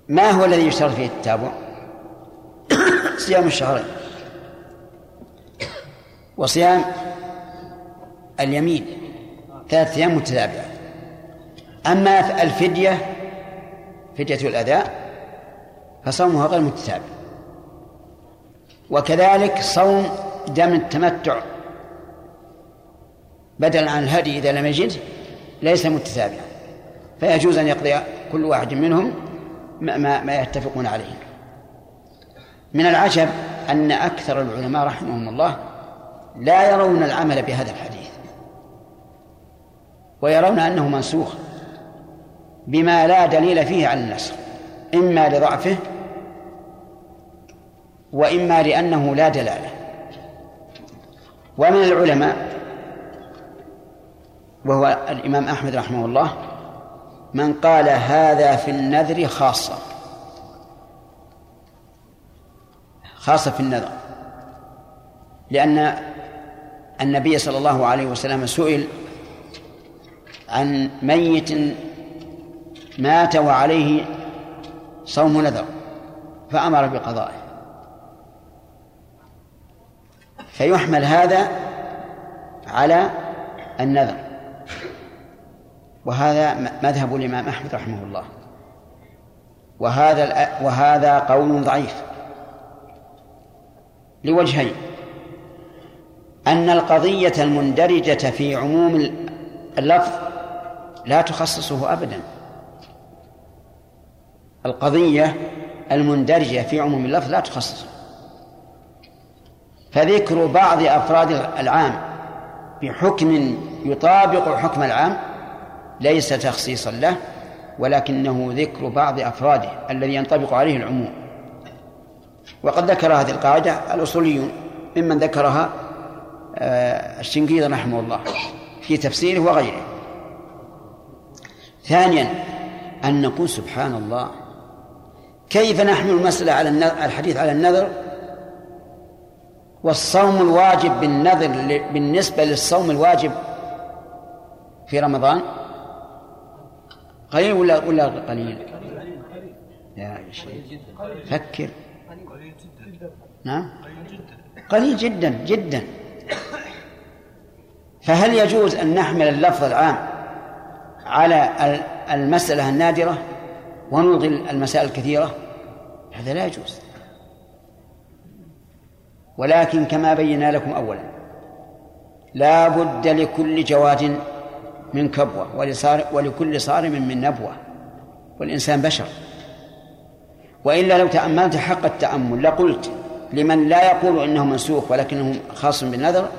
ما هو الذي يشترط فيه التتابع؟ صيام الشهرين. وصيام اليمين. ثلاثة أيام متتابعة. أما الفدية فدية الأداء فصومها غير متتابع. وكذلك صوم دم التمتع. بدلا عن الهدي إذا لم يجد ليس متتابعا. فيجوز أن يقضي كل واحد منهم ما, ما, ما يتفقون عليه. من العجب أن أكثر العلماء رحمهم الله لا يرون العمل بهذا الحديث ويرون أنه منسوخ بما لا دليل فيه على النسخ إما لضعفه وإما لأنه لا دلالة. ومن العلماء وهو الإمام أحمد رحمه الله من قال هذا في النذر خاصة. خاصة في النذر. لأن النبي صلى الله عليه وسلم سئل عن ميت مات وعليه صوم نذر فأمر بقضائه. فيحمل هذا على النذر. وهذا مذهب الإمام أحمد رحمه الله. وهذا وهذا قول ضعيف. لوجهين. أن القضية المندرجة في عموم اللفظ لا تخصصه أبدا. القضية المندرجة في عموم اللفظ لا تخصصه. فذكر بعض أفراد العام بحكم يطابق حكم العام ليس تخصيصا له ولكنه ذكر بعض أفراده الذي ينطبق عليه العموم. وقد ذكر هذه القاعدة الأصوليون ممن ذكرها الشنقيطي رحمه الله في تفسيره وغيره. ثانيا أن نقول سبحان الله كيف نحمل المسألة على الحديث على النذر؟ والصوم الواجب بالنذر بالنسبة للصوم الواجب في رمضان؟ قليل ولا ولا قليل؟ يا شيخ فكر. نعم؟ قليل جدا جدا. فهل يجوز أن نحمل اللفظ العام على المسألة النادرة ونلغي المسائل الكثيرة؟ هذا لا يجوز. ولكن كما بينا لكم أولا لا بد لكل جواد من كبوة ولكل صارم من نبوة والإنسان بشر. وإلا لو تأملت حق التأمل لقلت لمن لا يقول إنه منسوخ ولكنه خاص بالنذر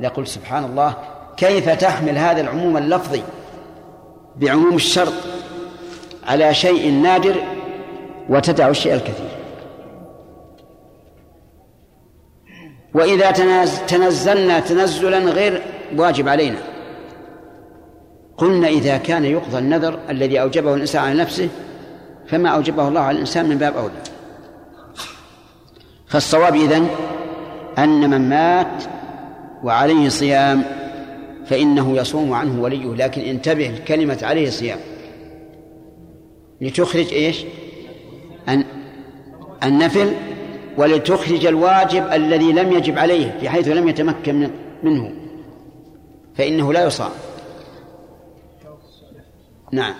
لقلت سبحان الله كيف تحمل هذا العموم اللفظي بعموم الشرط على شيء نادر وتدع الشيء الكثير؟ وإذا تنزلنا تنزلا غير واجب علينا. قلنا إذا كان يقضى النذر الذي أوجبه الإنسان على نفسه فما أوجبه الله على الإنسان من باب أولى. فالصواب إذن أن من مات وعليه صيام فإنه يصوم عنه وليه لكن انتبه كلمة عليه صيام. لتخرج إيش؟ أن النفل ولتخرج الواجب الذي لم يجب عليه بحيث لم يتمكن منه فإنه لا يصام. نعم.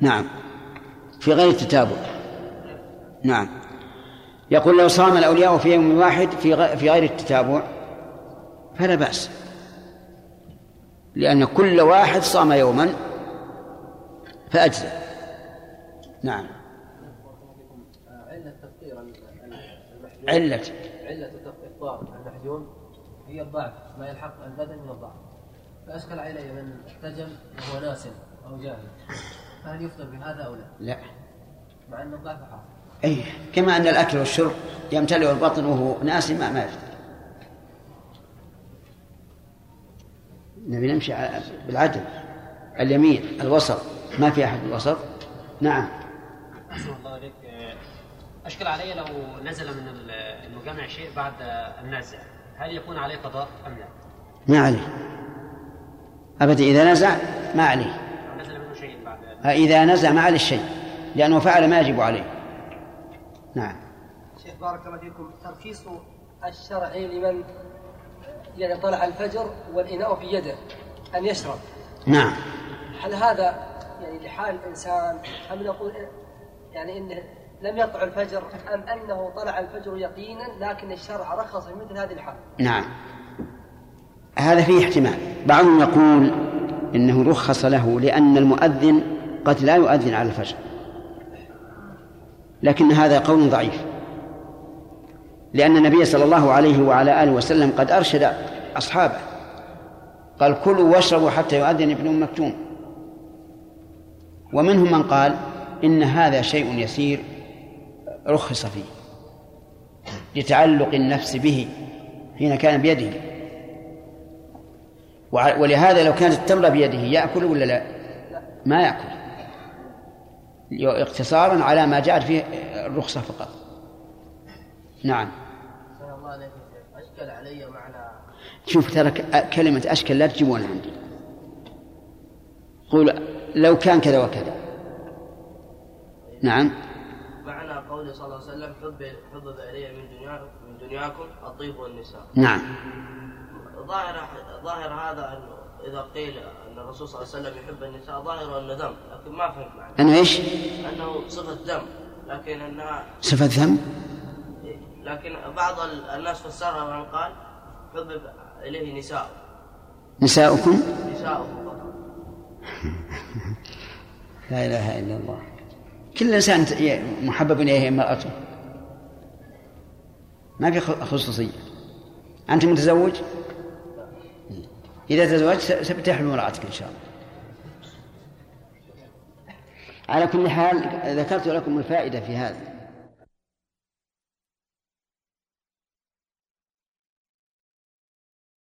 نعم. في غير التتابع. نعم. يقول لو صام الأولياء في يوم واحد في في غير التتابع فلا بأس. لأن كل واحد صام يوما فأجزى نعم. علة تفطير علة. علة إفطار المحجوم هي الضعف ما يلحق البدن من الضعف. فأشكل علي من احتجم وهو ناس أو جاهل. فهل يفطر بهذا أو لا؟ لا. مع أن الضعف حاصل. أي كما أن الأكل والشرب يمتلئ البطن وهو ناسي ما ما يفطر نبي نمشي بالعدل اليمين الوسط. ما في أحد الوسط نعم. أحسن الله عليك أشكل علي لو نزل من المجامع شيء بعد النازع هل يكون عليه قضاء أم لا؟ ما عليه. أبدا إذا نزع ما عليه. نزل منه شيء بعد إذا نزع ما عليه الشيء لأنه فعل ما يجب عليه. نعم. شيخ بارك الله فيكم. ترخيص الشرع لمن يعني طلع الفجر والإناء في يده أن يشرب. نعم. هل هذا يعني لحال الإنسان أم نقول يعني إنه لم يطلع الفجر أم أنه طلع الفجر يقينا لكن الشرع رخص في مثل هذه الحال؟ نعم. هذا فيه احتمال. بعضهم يقول إنه رخص له لأن المؤذن قد لا يؤذن على الفجر. لكن هذا قول ضعيف. لأن النبي صلى الله عليه وعلى آله وسلم قد أرشد أصحابه قال كلوا واشربوا حتى يؤذن ابن أم مكتوم. ومنهم من قال إن هذا شيء يسير رخص فيه لتعلق النفس به حين كان بيده. ولهذا لو كانت التمرة بيده يأكل ولا لا؟ ما يأكل. اقتصارا على ما جاءت فيه الرخصة فقط. نعم. الله عليك أشكل علي معنى. شوف ترى كلمة أشكل لا تجيبونها عندي. قول لو كان كذا وكذا. نعم. معنى قوله صلى الله عليه وسلم حب حبب إلي من دنياكم من دنياكم الطيب والنساء. نعم. ظاهر ظاهر هذا أنه إذا قيل أن الرسول صلى الله عليه وسلم يحب النساء ظاهر أنه ذم لكن ما فهمت معنى أنه إيش؟ أنه صفة ذم لكن أنها صفة ذم؟ لكن بعض الناس فسرها من قال حبب إليه نساء نساؤكم؟ نساؤكم لا إله إلا الله كل إنسان محبب إليه امرأته ما في خصوصية أنت متزوج؟ إذا تزوجت ستحمل امرأتك إن شاء الله. على كل حال ذكرت لكم الفائدة في هذا.